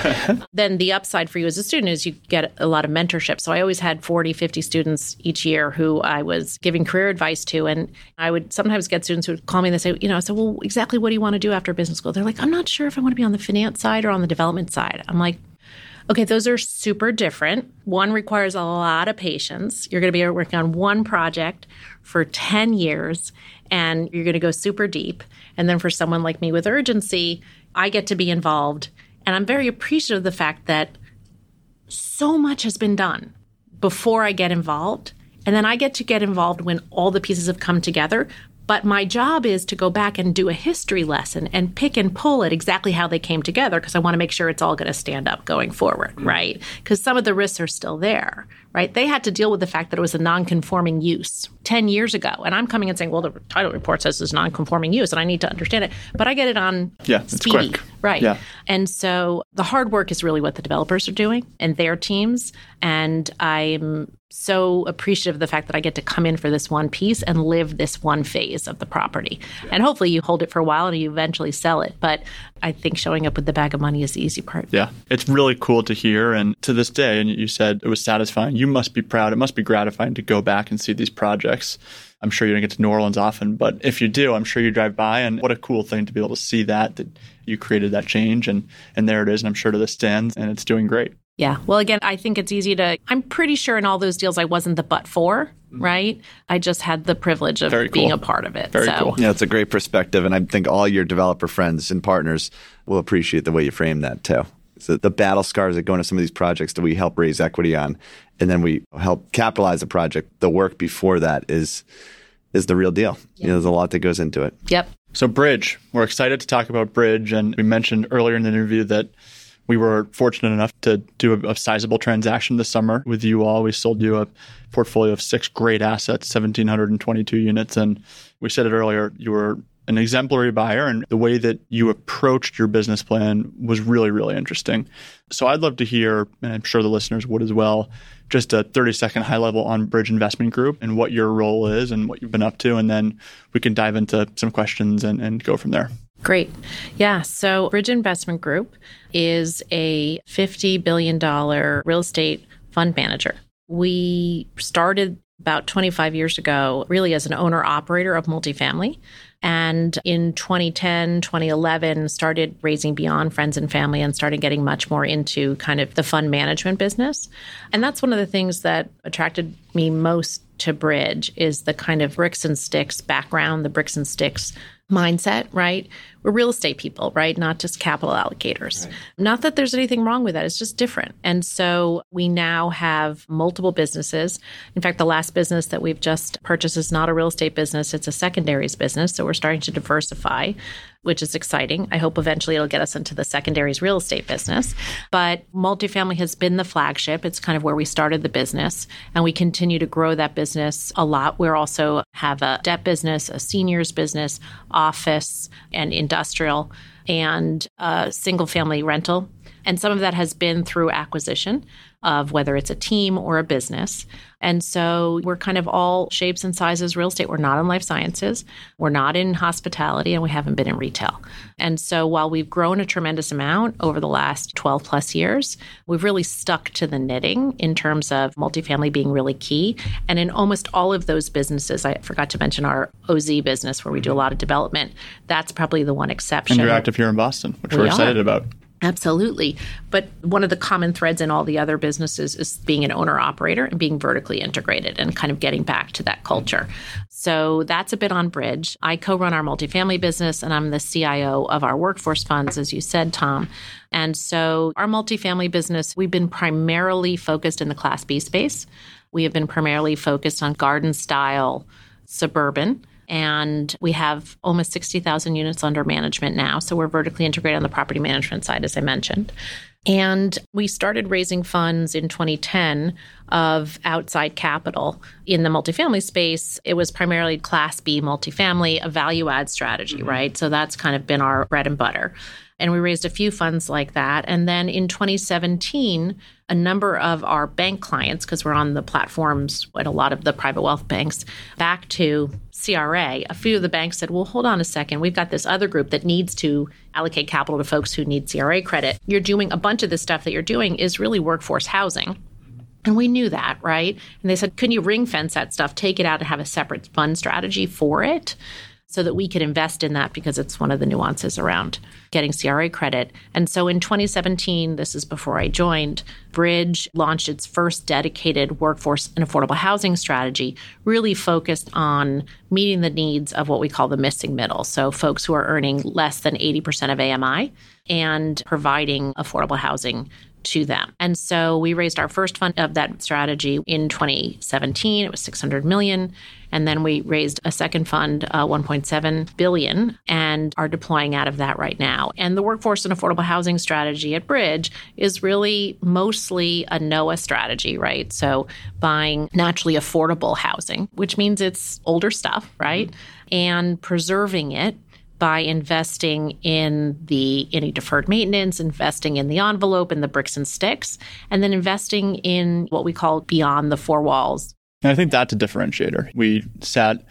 then the upside for you as a student is you get a lot of mentorship. So I always had 40, 50 students each year who I was giving career advice to. And I would sometimes get students who would call me and they say, you know, I said, well, exactly what do you want to do after business school? They're like, I'm not sure if I want to be on the finance side or on the development side. I'm like, Okay, those are super different. One requires a lot of patience. You're going to be working on one project for 10 years and you're going to go super deep. And then for someone like me with urgency, I get to be involved. And I'm very appreciative of the fact that so much has been done before I get involved. And then I get to get involved when all the pieces have come together. But my job is to go back and do a history lesson and pick and pull at exactly how they came together because I want to make sure it's all going to stand up going forward, mm. right? Because some of the risks are still there, right? They had to deal with the fact that it was a non-conforming use 10 years ago. And I'm coming and saying, well, the title report says it's non-conforming use and I need to understand it. But I get it on Yeah, it's speedy, quick. right? Yeah. And so the hard work is really what the developers are doing and their teams. And I'm so appreciative of the fact that I get to come in for this one piece and live this one phase of the property. And hopefully you hold it for a while and you eventually sell it. But I think showing up with the bag of money is the easy part. Yeah, it's really cool to hear. And to this day, and you said it was satisfying. You must be proud. It must be gratifying to go back and see these projects. I'm sure you don't get to New Orleans often, but if you do, I'm sure you drive by. And what a cool thing to be able to see that that you created that change, and and there it is. And I'm sure to this stands, and it's doing great. Yeah. Well, again, I think it's easy to, I'm pretty sure in all those deals I wasn't the butt for, mm-hmm. right? I just had the privilege of Very being cool. a part of it. Very so, cool. Yeah, it's a great perspective. And I think all your developer friends and partners will appreciate the way you frame that too. So the battle scars that go into some of these projects that we help raise equity on, and then we help capitalize the project. The work before that is is the real deal. You know, there's a lot that goes into it. Yep. So, Bridge, we're excited to talk about Bridge. And we mentioned earlier in the interview that we were fortunate enough to do a, a sizable transaction this summer with you all. We sold you a portfolio of six great assets, 1,722 units. And we said it earlier, you were an exemplary buyer, and the way that you approached your business plan was really, really interesting. So, I'd love to hear, and I'm sure the listeners would as well, just a 30 second high level on Bridge Investment Group and what your role is and what you've been up to. And then we can dive into some questions and, and go from there. Great. Yeah. So, Bridge Investment Group is a $50 billion real estate fund manager. We started about 25 years ago, really as an owner operator of multifamily. And in 2010, 2011, started raising beyond friends and family and started getting much more into kind of the fund management business. And that's one of the things that attracted me most to Bridge is the kind of bricks and sticks background, the bricks and sticks mindset, right? We're real estate people, right? Not just capital allocators. Not that there's anything wrong with that. It's just different. And so we now have multiple businesses. In fact, the last business that we've just purchased is not a real estate business, it's a secondaries business. So we're starting to diversify which is exciting. I hope eventually it'll get us into the secondaries real estate business. But multifamily has been the flagship. It's kind of where we started the business, and we continue to grow that business a lot. We also have a debt business, a seniors business, office, and industrial, and a single family rental. And some of that has been through acquisition of whether it's a team or a business. And so we're kind of all shapes and sizes real estate. We're not in life sciences, we're not in hospitality, and we haven't been in retail. And so while we've grown a tremendous amount over the last 12 plus years, we've really stuck to the knitting in terms of multifamily being really key. And in almost all of those businesses, I forgot to mention our OZ business where we do a lot of development. That's probably the one exception. And you're active here in Boston, which we are excited about. Absolutely. But one of the common threads in all the other businesses is being an owner operator and being vertically integrated and kind of getting back to that culture. So that's a bit on Bridge. I co run our multifamily business and I'm the CIO of our workforce funds, as you said, Tom. And so our multifamily business, we've been primarily focused in the Class B space. We have been primarily focused on garden style suburban And we have almost 60,000 units under management now. So we're vertically integrated on the property management side, as I mentioned. And we started raising funds in 2010 of outside capital in the multifamily space. It was primarily Class B multifamily, a value add strategy, mm-hmm. right? So that's kind of been our bread and butter. And we raised a few funds like that. And then in 2017, a number of our bank clients, because we're on the platforms at a lot of the private wealth banks, back to CRA, a few of the banks said, well, hold on a second. We've got this other group that needs to allocate capital to folks who need CRA credit. You're doing a bunch of this stuff that you're doing is really workforce housing. And we knew that, right? And they said, can you ring fence that stuff, take it out and have a separate fund strategy for it? So that we could invest in that because it's one of the nuances around getting CRA credit. And so in 2017, this is before I joined, Bridge launched its first dedicated workforce and affordable housing strategy, really focused on meeting the needs of what we call the missing middle. So folks who are earning less than 80% of AMI and providing affordable housing to them. And so we raised our first fund of that strategy in 2017. It was 600 million. And then we raised a second fund, uh, 1.7 billion, and are deploying out of that right now. And the workforce and affordable housing strategy at Bridge is really mostly a NOAH strategy, right? So buying naturally affordable housing, which means it's older stuff, right? And preserving it by investing in the any deferred maintenance, investing in the envelope and the bricks and sticks, and then investing in what we call beyond the four walls. And I think that's a differentiator. We sat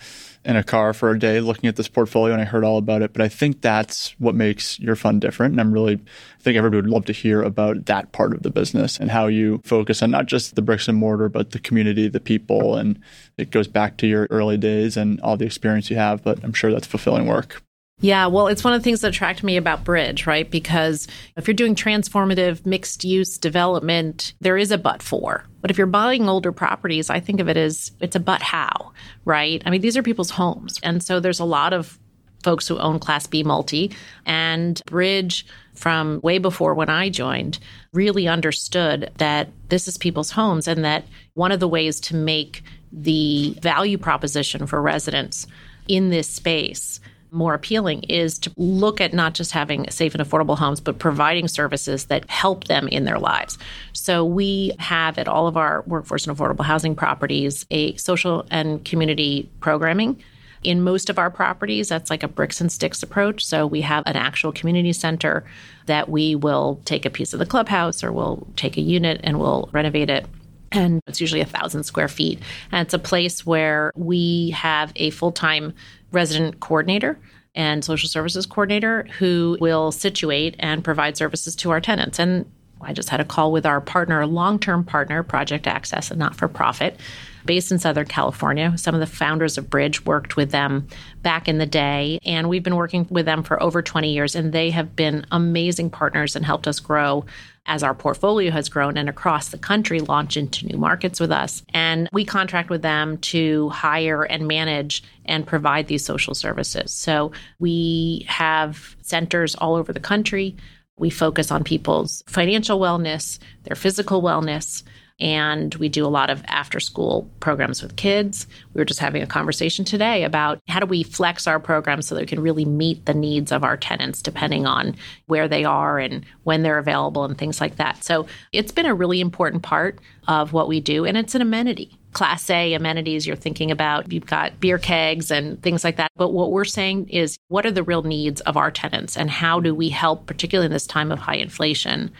in a car for a day looking at this portfolio and I heard all about it. But I think that's what makes your fund different. And I'm really, I think everybody would love to hear about that part of the business and how you focus on not just the bricks and mortar, but the community, the people. And it goes back to your early days and all the experience you have. But I'm sure that's fulfilling work. Yeah, well, it's one of the things that attracted me about Bridge, right? Because if you're doing transformative mixed use development, there is a but for. But if you're buying older properties, I think of it as it's a but how, right? I mean, these are people's homes. And so there's a lot of folks who own Class B multi. And Bridge, from way before when I joined, really understood that this is people's homes and that one of the ways to make the value proposition for residents in this space more appealing is to look at not just having safe and affordable homes, but providing services that help them in their lives. So we have at all of our workforce and affordable housing properties a social and community programming. In most of our properties, that's like a bricks and sticks approach. So we have an actual community center that we will take a piece of the clubhouse or we'll take a unit and we'll renovate it and it's usually a thousand square feet. And it's a place where we have a full time resident coordinator and social services coordinator who will situate and provide services to our tenants. And I just had a call with our partner, long term partner, Project Access, a not for profit based in Southern California. Some of the founders of Bridge worked with them back in the day, and we've been working with them for over 20 years, and they have been amazing partners and helped us grow as our portfolio has grown and across the country launch into new markets with us. And we contract with them to hire and manage and provide these social services. So we have centers all over the country. We focus on people's financial wellness, their physical wellness, and we do a lot of after school programs with kids. We were just having a conversation today about how do we flex our programs so that we can really meet the needs of our tenants depending on where they are and when they're available and things like that. So it's been a really important part of what we do, and it's an amenity. Class A amenities you're thinking about. You've got beer kegs and things like that. But what we're saying is, what are the real needs of our tenants, and how do we help, particularly in this time of high inflation,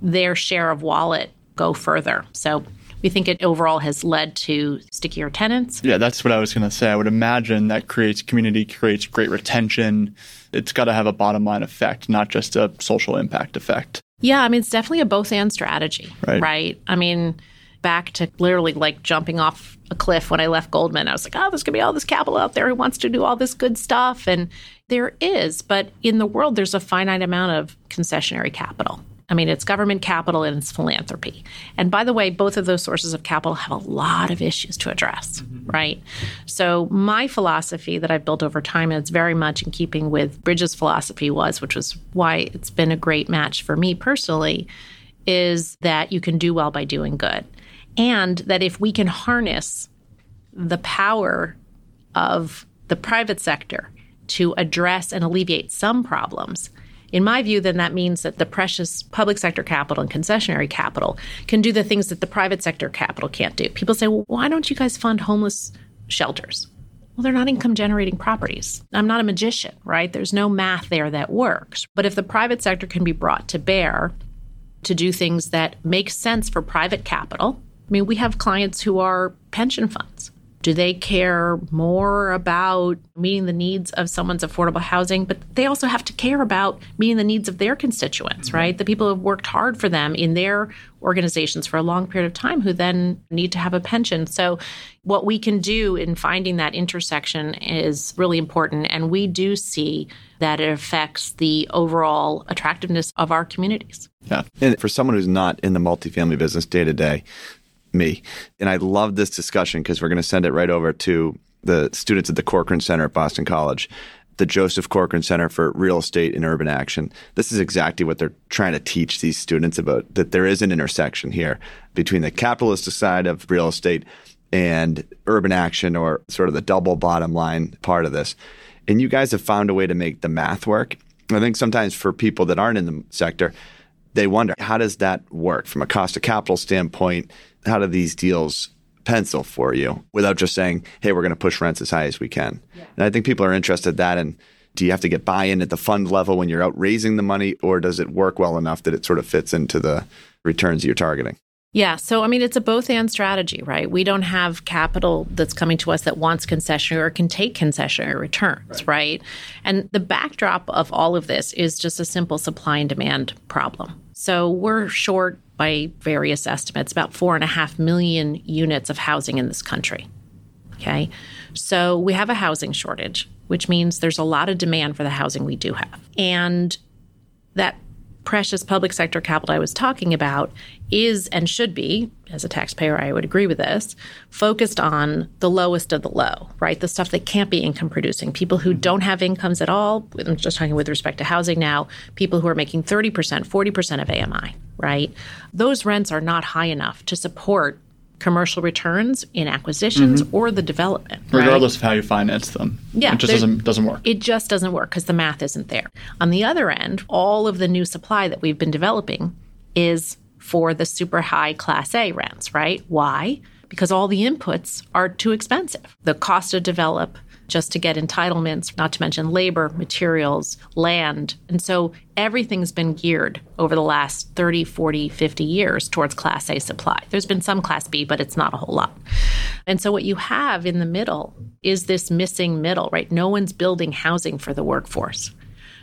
their share of wallet go further. So we think it overall has led to stickier tenants. Yeah, that's what I was going to say. I would imagine that creates community, creates great retention. It's got to have a bottom line effect, not just a social impact effect. Yeah, I mean, it's definitely a both and strategy, right? right? I mean, back to literally like jumping off a cliff when I left Goldman. I was like, oh, there's going to be all this capital out there who wants to do all this good stuff. And there is, but in the world, there's a finite amount of concessionary capital. I mean, it's government capital and it's philanthropy. And by the way, both of those sources of capital have a lot of issues to address, mm-hmm. right? So, my philosophy that I've built over time, and it's very much in keeping with Bridge's philosophy, was, which was why it's been a great match for me personally, is that you can do well by doing good. And that if we can harness the power of the private sector to address and alleviate some problems, in my view, then that means that the precious public sector capital and concessionary capital can do the things that the private sector capital can't do. People say, well, why don't you guys fund homeless shelters? Well, they're not income generating properties. I'm not a magician, right? There's no math there that works. But if the private sector can be brought to bear to do things that make sense for private capital, I mean, we have clients who are pension funds. Do they care more about meeting the needs of someone's affordable housing? But they also have to care about meeting the needs of their constituents, right? The people who have worked hard for them in their organizations for a long period of time who then need to have a pension. So, what we can do in finding that intersection is really important. And we do see that it affects the overall attractiveness of our communities. Yeah. And for someone who's not in the multifamily business day to day, me. And I love this discussion because we're going to send it right over to the students at the Corcoran Center at Boston College, the Joseph Corcoran Center for Real Estate and Urban Action. This is exactly what they're trying to teach these students about that there is an intersection here between the capitalist side of real estate and urban action or sort of the double bottom line part of this. And you guys have found a way to make the math work. I think sometimes for people that aren't in the sector, they wonder how does that work from a cost of capital standpoint? How do these deals pencil for you without just saying, hey, we're going to push rents as high as we can? Yeah. And I think people are interested in that. And do you have to get buy in at the fund level when you're out raising the money, or does it work well enough that it sort of fits into the returns you're targeting? Yeah. So, I mean, it's a both and strategy, right? We don't have capital that's coming to us that wants concessionary or can take concessionary returns, right. right? And the backdrop of all of this is just a simple supply and demand problem. So, we're short by various estimates about four and a half million units of housing in this country. Okay. So, we have a housing shortage, which means there's a lot of demand for the housing we do have. And that precious public sector capital I was talking about is and should be, as a taxpayer, I would agree with this, focused on the lowest of the low, right? The stuff that can't be income producing. People who don't have incomes at all, I'm just talking with respect to housing now, people who are making 30%, 40% of AMI, right? Those rents are not high enough to support commercial returns in acquisitions mm-hmm. or the development. Regardless right? of how you finance them. Yeah. It just doesn't doesn't work. It just doesn't work because the math isn't there. On the other end, all of the new supply that we've been developing is for the super high class A rents, right? Why? Because all the inputs are too expensive. The cost to develop, just to get entitlements, not to mention labor, materials, land. And so everything's been geared over the last 30, 40, 50 years towards Class A supply. There's been some Class B, but it's not a whole lot. And so what you have in the middle is this missing middle, right? No one's building housing for the workforce.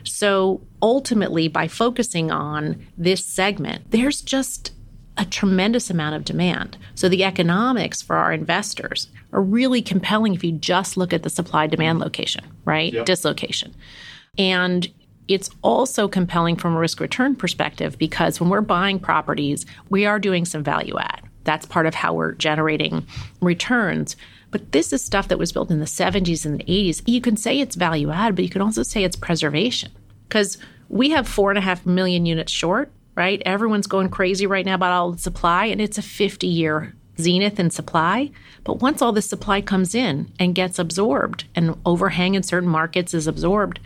So ultimately, by focusing on this segment, there's just a tremendous amount of demand. So the economics for our investors are really compelling if you just look at the supply demand location, right? Yep. Dislocation. And it's also compelling from a risk return perspective because when we're buying properties, we are doing some value add. That's part of how we're generating returns. But this is stuff that was built in the 70s and the 80s. You can say it's value add, but you can also say it's preservation because we have four and a half million units short right? Everyone's going crazy right now about all the supply, and it's a 50 year zenith in supply. But once all this supply comes in and gets absorbed and overhang in certain markets is absorbed,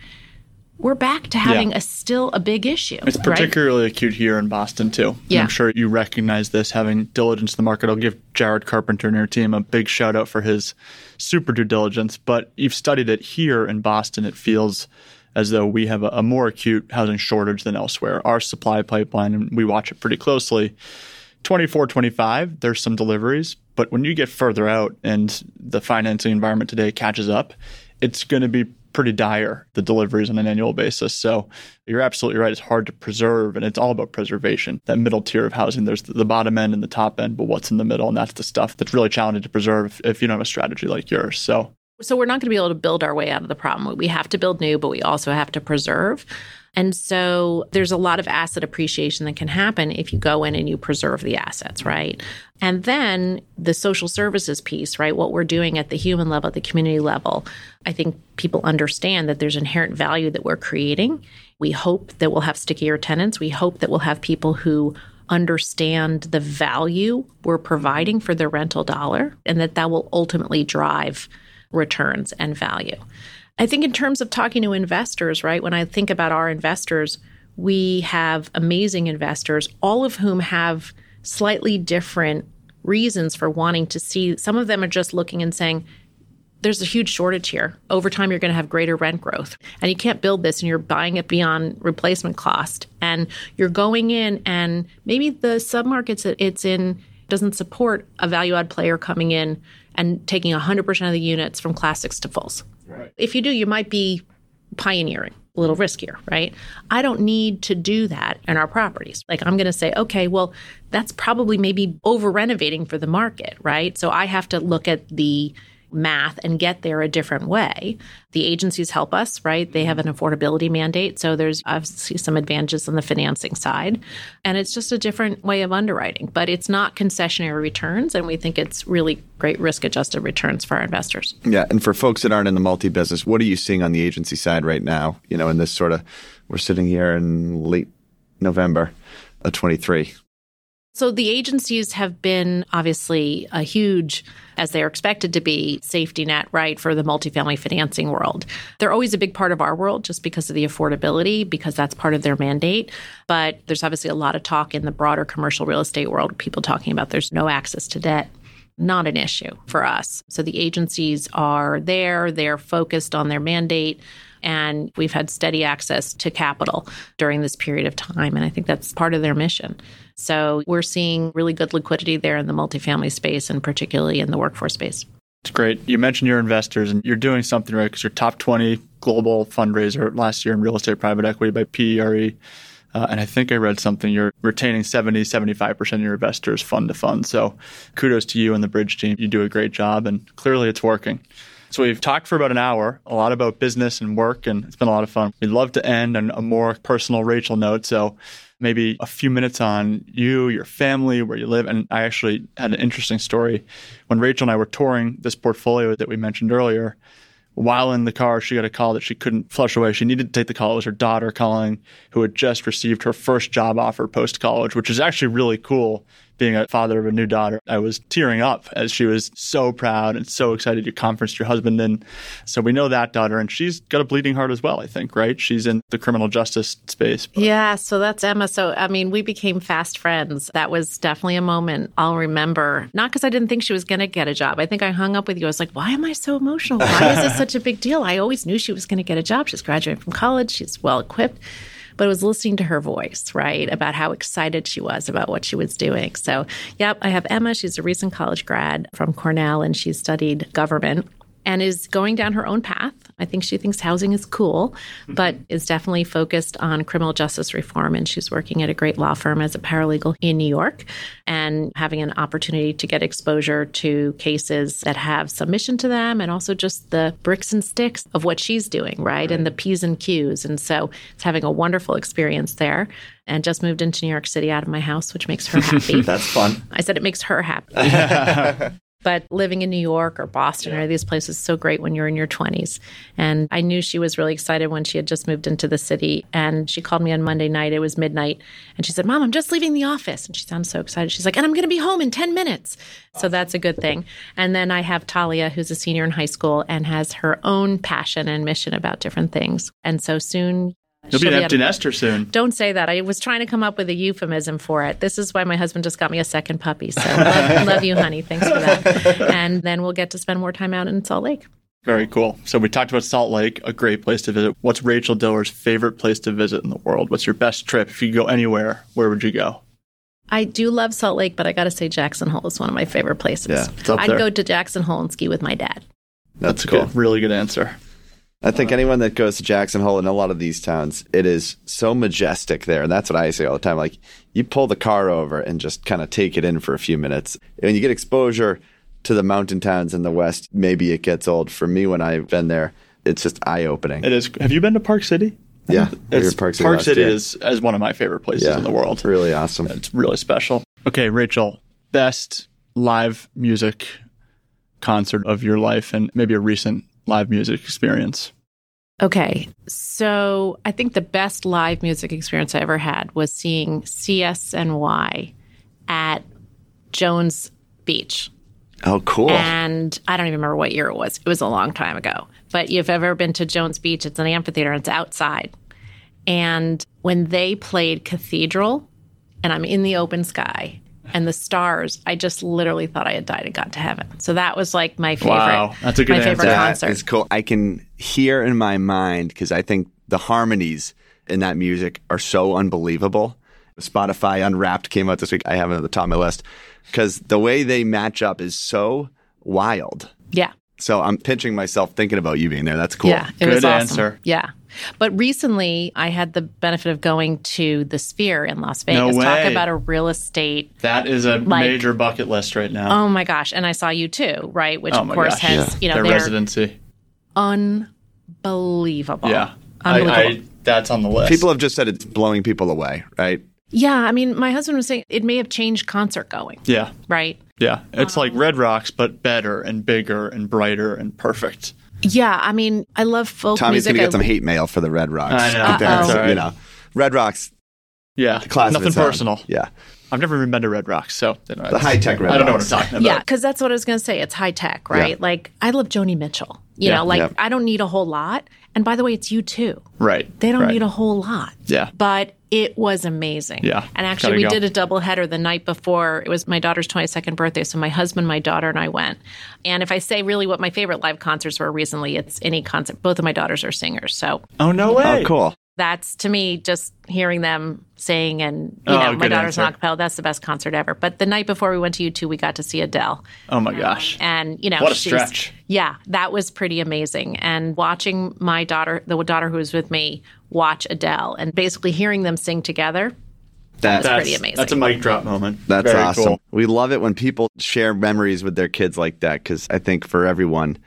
we're back to having yeah. a still a big issue. It's particularly right? acute here in Boston too. Yeah. I'm sure you recognize this having diligence in the market. I'll give Jared Carpenter and your team a big shout out for his super due diligence. But you've studied it here in Boston. It feels as though we have a, a more acute housing shortage than elsewhere. Our supply pipeline, and we watch it pretty closely. 24, 25, there's some deliveries, but when you get further out and the financing environment today catches up, it's going to be pretty dire, the deliveries on an annual basis. So you're absolutely right. It's hard to preserve, and it's all about preservation. That middle tier of housing, there's the bottom end and the top end, but what's in the middle? And that's the stuff that's really challenging to preserve if you don't have a strategy like yours. So so we're not going to be able to build our way out of the problem. We have to build new, but we also have to preserve. And so there's a lot of asset appreciation that can happen if you go in and you preserve the assets, right? And then the social services piece, right? What we're doing at the human level, at the community level, I think people understand that there's inherent value that we're creating. We hope that we'll have stickier tenants. We hope that we'll have people who understand the value we're providing for their rental dollar and that that will ultimately drive returns and value. I think in terms of talking to investors, right, when I think about our investors, we have amazing investors, all of whom have slightly different reasons for wanting to see. Some of them are just looking and saying, there's a huge shortage here. Over time, you're going to have greater rent growth. And you can't build this and you're buying it beyond replacement cost. And you're going in, and maybe the submarkets that it's in doesn't support a value add player coming in and taking 100% of the units from classics to fulls. Right. If you do, you might be pioneering a little riskier, right? I don't need to do that in our properties. Like I'm going to say, okay, well, that's probably maybe over renovating for the market, right? So I have to look at the math and get there a different way. The agencies help us, right? They have an affordability mandate. So there's obviously some advantages on the financing side. And it's just a different way of underwriting, but it's not concessionary returns. And we think it's really great risk adjusted returns for our investors. Yeah. And for folks that aren't in the multi business, what are you seeing on the agency side right now? You know, in this sort of, we're sitting here in late November of 23. So the agencies have been obviously a huge, as they're expected to be, safety net, right, for the multifamily financing world. They're always a big part of our world just because of the affordability, because that's part of their mandate. But there's obviously a lot of talk in the broader commercial real estate world, people talking about there's no access to debt not an issue for us. So the agencies are there, they're focused on their mandate and we've had steady access to capital during this period of time. And I think that's part of their mission. So we're seeing really good liquidity there in the multifamily space and particularly in the workforce space. It's great. You mentioned your investors and you're doing something right because you're top 20 global fundraiser last year in real estate private equity by PERE. Uh, and I think I read something you're retaining 70, 75% of your investors fund to fund. So kudos to you and the bridge team. You do a great job and clearly it's working. So we've talked for about an hour, a lot about business and work, and it's been a lot of fun. We'd love to end on a more personal Rachel note. So maybe a few minutes on you, your family, where you live. And I actually had an interesting story. When Rachel and I were touring this portfolio that we mentioned earlier, while in the car, she got a call that she couldn't flush away. She needed to take the call. It was her daughter calling, who had just received her first job offer post college, which is actually really cool being a father of a new daughter, I was tearing up as she was so proud and so excited you conferenced your husband in. So we know that daughter, and she's got a bleeding heart as well, I think, right? She's in the criminal justice space. But. Yeah, so that's Emma. So, I mean, we became fast friends. That was definitely a moment I'll remember. Not because I didn't think she was going to get a job. I think I hung up with you. I was like, why am I so emotional? Why is this such a big deal? I always knew she was going to get a job. She's graduating from college, she's well equipped but it was listening to her voice, right, about how excited she was about what she was doing. So, yep, I have Emma. She's a recent college grad from Cornell and she studied government and is going down her own path. I think she thinks housing is cool, mm-hmm. but is definitely focused on criminal justice reform. And she's working at a great law firm as a paralegal in New York and having an opportunity to get exposure to cases that have submission to them and also just the bricks and sticks of what she's doing, right? right. And the P's and Q's. And so it's having a wonderful experience there and just moved into New York City out of my house, which makes her happy. That's fun. I said it makes her happy. But living in New York or Boston yeah. or these places so great when you're in your 20s. And I knew she was really excited when she had just moved into the city. And she called me on Monday night. It was midnight. And she said, Mom, I'm just leaving the office. And she sounds so excited. She's like, And I'm going to be home in 10 minutes. So that's a good thing. And then I have Talia, who's a senior in high school and has her own passion and mission about different things. And so soon You'll be an empty nester soon. Don't say that. I was trying to come up with a euphemism for it. This is why my husband just got me a second puppy. So love, love you, honey. Thanks for that. And then we'll get to spend more time out in Salt Lake. Very cool. So we talked about Salt Lake, a great place to visit. What's Rachel Diller's favorite place to visit in the world? What's your best trip? If you go anywhere, where would you go? I do love Salt Lake, but I got to say Jackson Hole is one of my favorite places. Yeah, I'd there. go to Jackson Hole and ski with my dad. That's, That's cool. Good, really good answer. I think uh, anyone that goes to Jackson Hole and a lot of these towns, it is so majestic there. And that's what I say all the time. Like you pull the car over and just kind of take it in for a few minutes. And you get exposure to the mountain towns in the West, maybe it gets old. For me, when I've been there, it's just eye opening. It is. Have you been to Park City? Yeah, it's, Park City, Park City is, is one of my favorite places yeah, in the world. Really awesome. It's really special. Okay, Rachel, best live music concert of your life and maybe a recent live music experience? Okay. So I think the best live music experience I ever had was seeing CSNY at Jones Beach Oh, cool. And I don't even remember what year it was. It was a long time ago. But if you've ever been to Jones Beach, it's an amphitheater and it's outside. And when they played Cathedral, and I'm in the open sky and the stars, I just literally thought I had died and got to heaven. So that was like my favorite. Wow, that's a good my favorite answer. That concert. is cool. I can hear in my mind because I think the harmonies in that music are so unbelievable. Spotify Unwrapped came out this week. I have it at the top of my list because the way they match up is so wild. yeah. So I'm pinching myself thinking about you being there. That's cool. Yeah, it Good was awesome. answer. Yeah. But recently, I had the benefit of going to the Sphere in Las Vegas. No Talk way. about a real estate. That is a Like- major bucket list right now. Oh my gosh! And I saw U2, right? Which Oh of course gosh. has you know Their they're residency. unbelievable. Yeah. I. I, that's on the list. People have just said it's blowing people away, right? yeah, I mean, my husband was saying it may have changed concert going, yeah. right? Yeah. It's like Um, Red Rocks, but better and bigger and brighter and perfect. Yeah, I mean, I love folk Tommy's music. going to I- get some hate mail for the Red Rocks. I know. That's, Uh-oh. You know, Red Rocks, Yeah. class Nothing its own. personal. Yeah. I've never even been to Red Rocks, so you know, The high-tech Red I don't know what I'm talking about. Yeah, because that's what I was going to say. It's high tech, right? Yeah. Like I love Joni Mitchell. You Yeah. know, like Yeah. I don't need a whole lot. And by the way, it's U2. Right. They don't right. need a whole lot. Yeah. But it was amazing. Yeah. And actually, we go. did a double header the night before. It was my daughter's 22nd birthday. So my husband, my daughter, and I went. And if I say really what my favorite live concerts were recently, it's any concert. Both of my daughters are singers. So Oh, no oh, way. Oh, cool. That's to me just hearing them sing and, you Oh, know, my good daughter's an answer. acapella. That's the best concert ever. But the night before we went to U2, we got to see Adele. Oh, my gosh. Um, and, you know, What a she's- stretch. Yeah, that was pretty amazing. And watching my daughter, the daughter who was with me, watch Adele and basically hearing them sing together. That's, That's pretty amazing. That's a mic drop moment. that's Very awesome. cool. We love it when people share memories with their kids like that because I think for everyone,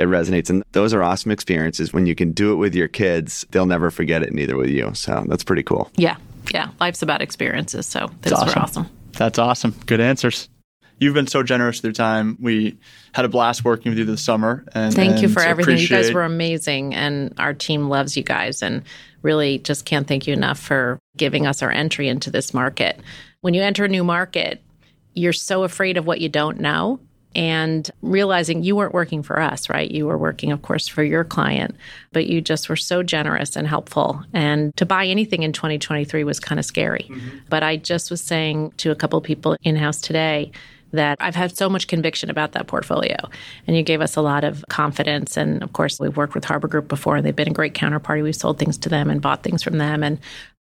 it resonates. And those are awesome experiences. When you can do it with your kids, they'll never forget it, neither with you. So that's pretty cool. Yeah, yeah. Life's about experiences. So those awesome. were awesome. That's awesome. Good answers. You've been so generous with your time. We had a blast working with you this summer. And Thank you and for everything. You guys were amazing, and our team loves you guys, and really just can't thank you enough for giving us our entry into this market. When you enter a new market, you're so afraid of what you don't know. And realizing you weren't working for us, right? You were working, of course, for your client, but you just were so generous and helpful. And to buy anything in 2023 was kind of scary. Mm-hmm. But I just was saying to a couple of people in house today, that I've had so much conviction about that portfolio. And you gave us a lot of confidence. And of course, we've worked with Harbor Group before, and they've been a great counterparty. We've sold things to them and bought things from them. And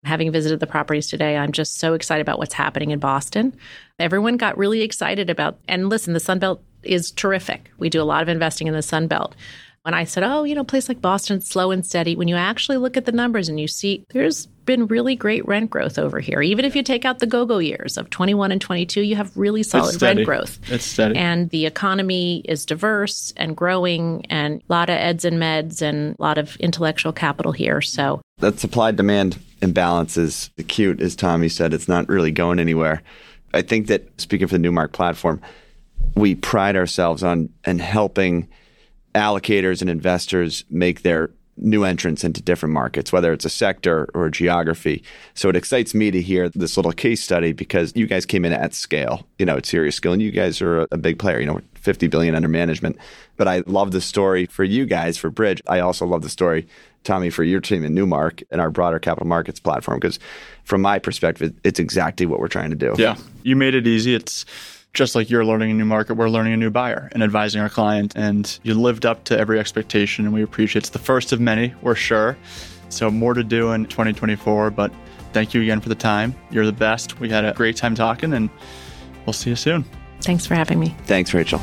having visited the properties today, I'm just so excited about what's happening in Boston. Everyone got really excited about, and listen, the Sun Belt is terrific. We do a lot of investing in the Sun Belt. When I said, oh, you know, place like Boston, slow and steady, when you actually look at the numbers and you see there's been really great rent growth over here. Even if you take out the go go years of 21 and 22, you have really solid rent growth. It's steady. And the economy is diverse and growing, and a lot of eds and meds and a lot of intellectual capital here. So, That supply demand imbalance is acute, as Tommy said. It's not really going anywhere. I think that speaking for the Newmark platform, we pride ourselves on and helping allocators and investors make their new entrants into different markets, whether it's a sector or a geography. So it excites me to hear this little case study because you guys came in at scale, you know, at serious scale, and you guys are a, a big player, you know, 50 billion under management. But I love the story for you guys for Bridge. I also love the story, Tommy, for your team in Newmark and our broader capital markets platform because from my perspective, it's exactly what we're trying to do. Yeah. You made it easy. It's just like you're learning a new market, we're learning a new buyer and advising our client. And you lived up to every expectation, and we appreciate It's the first of many, we're sure. So, more to do in 2024. But thank you again for the time. You're the best. We had a great time talking, and we'll see you soon. thanks for having me. Thanks, Rachel.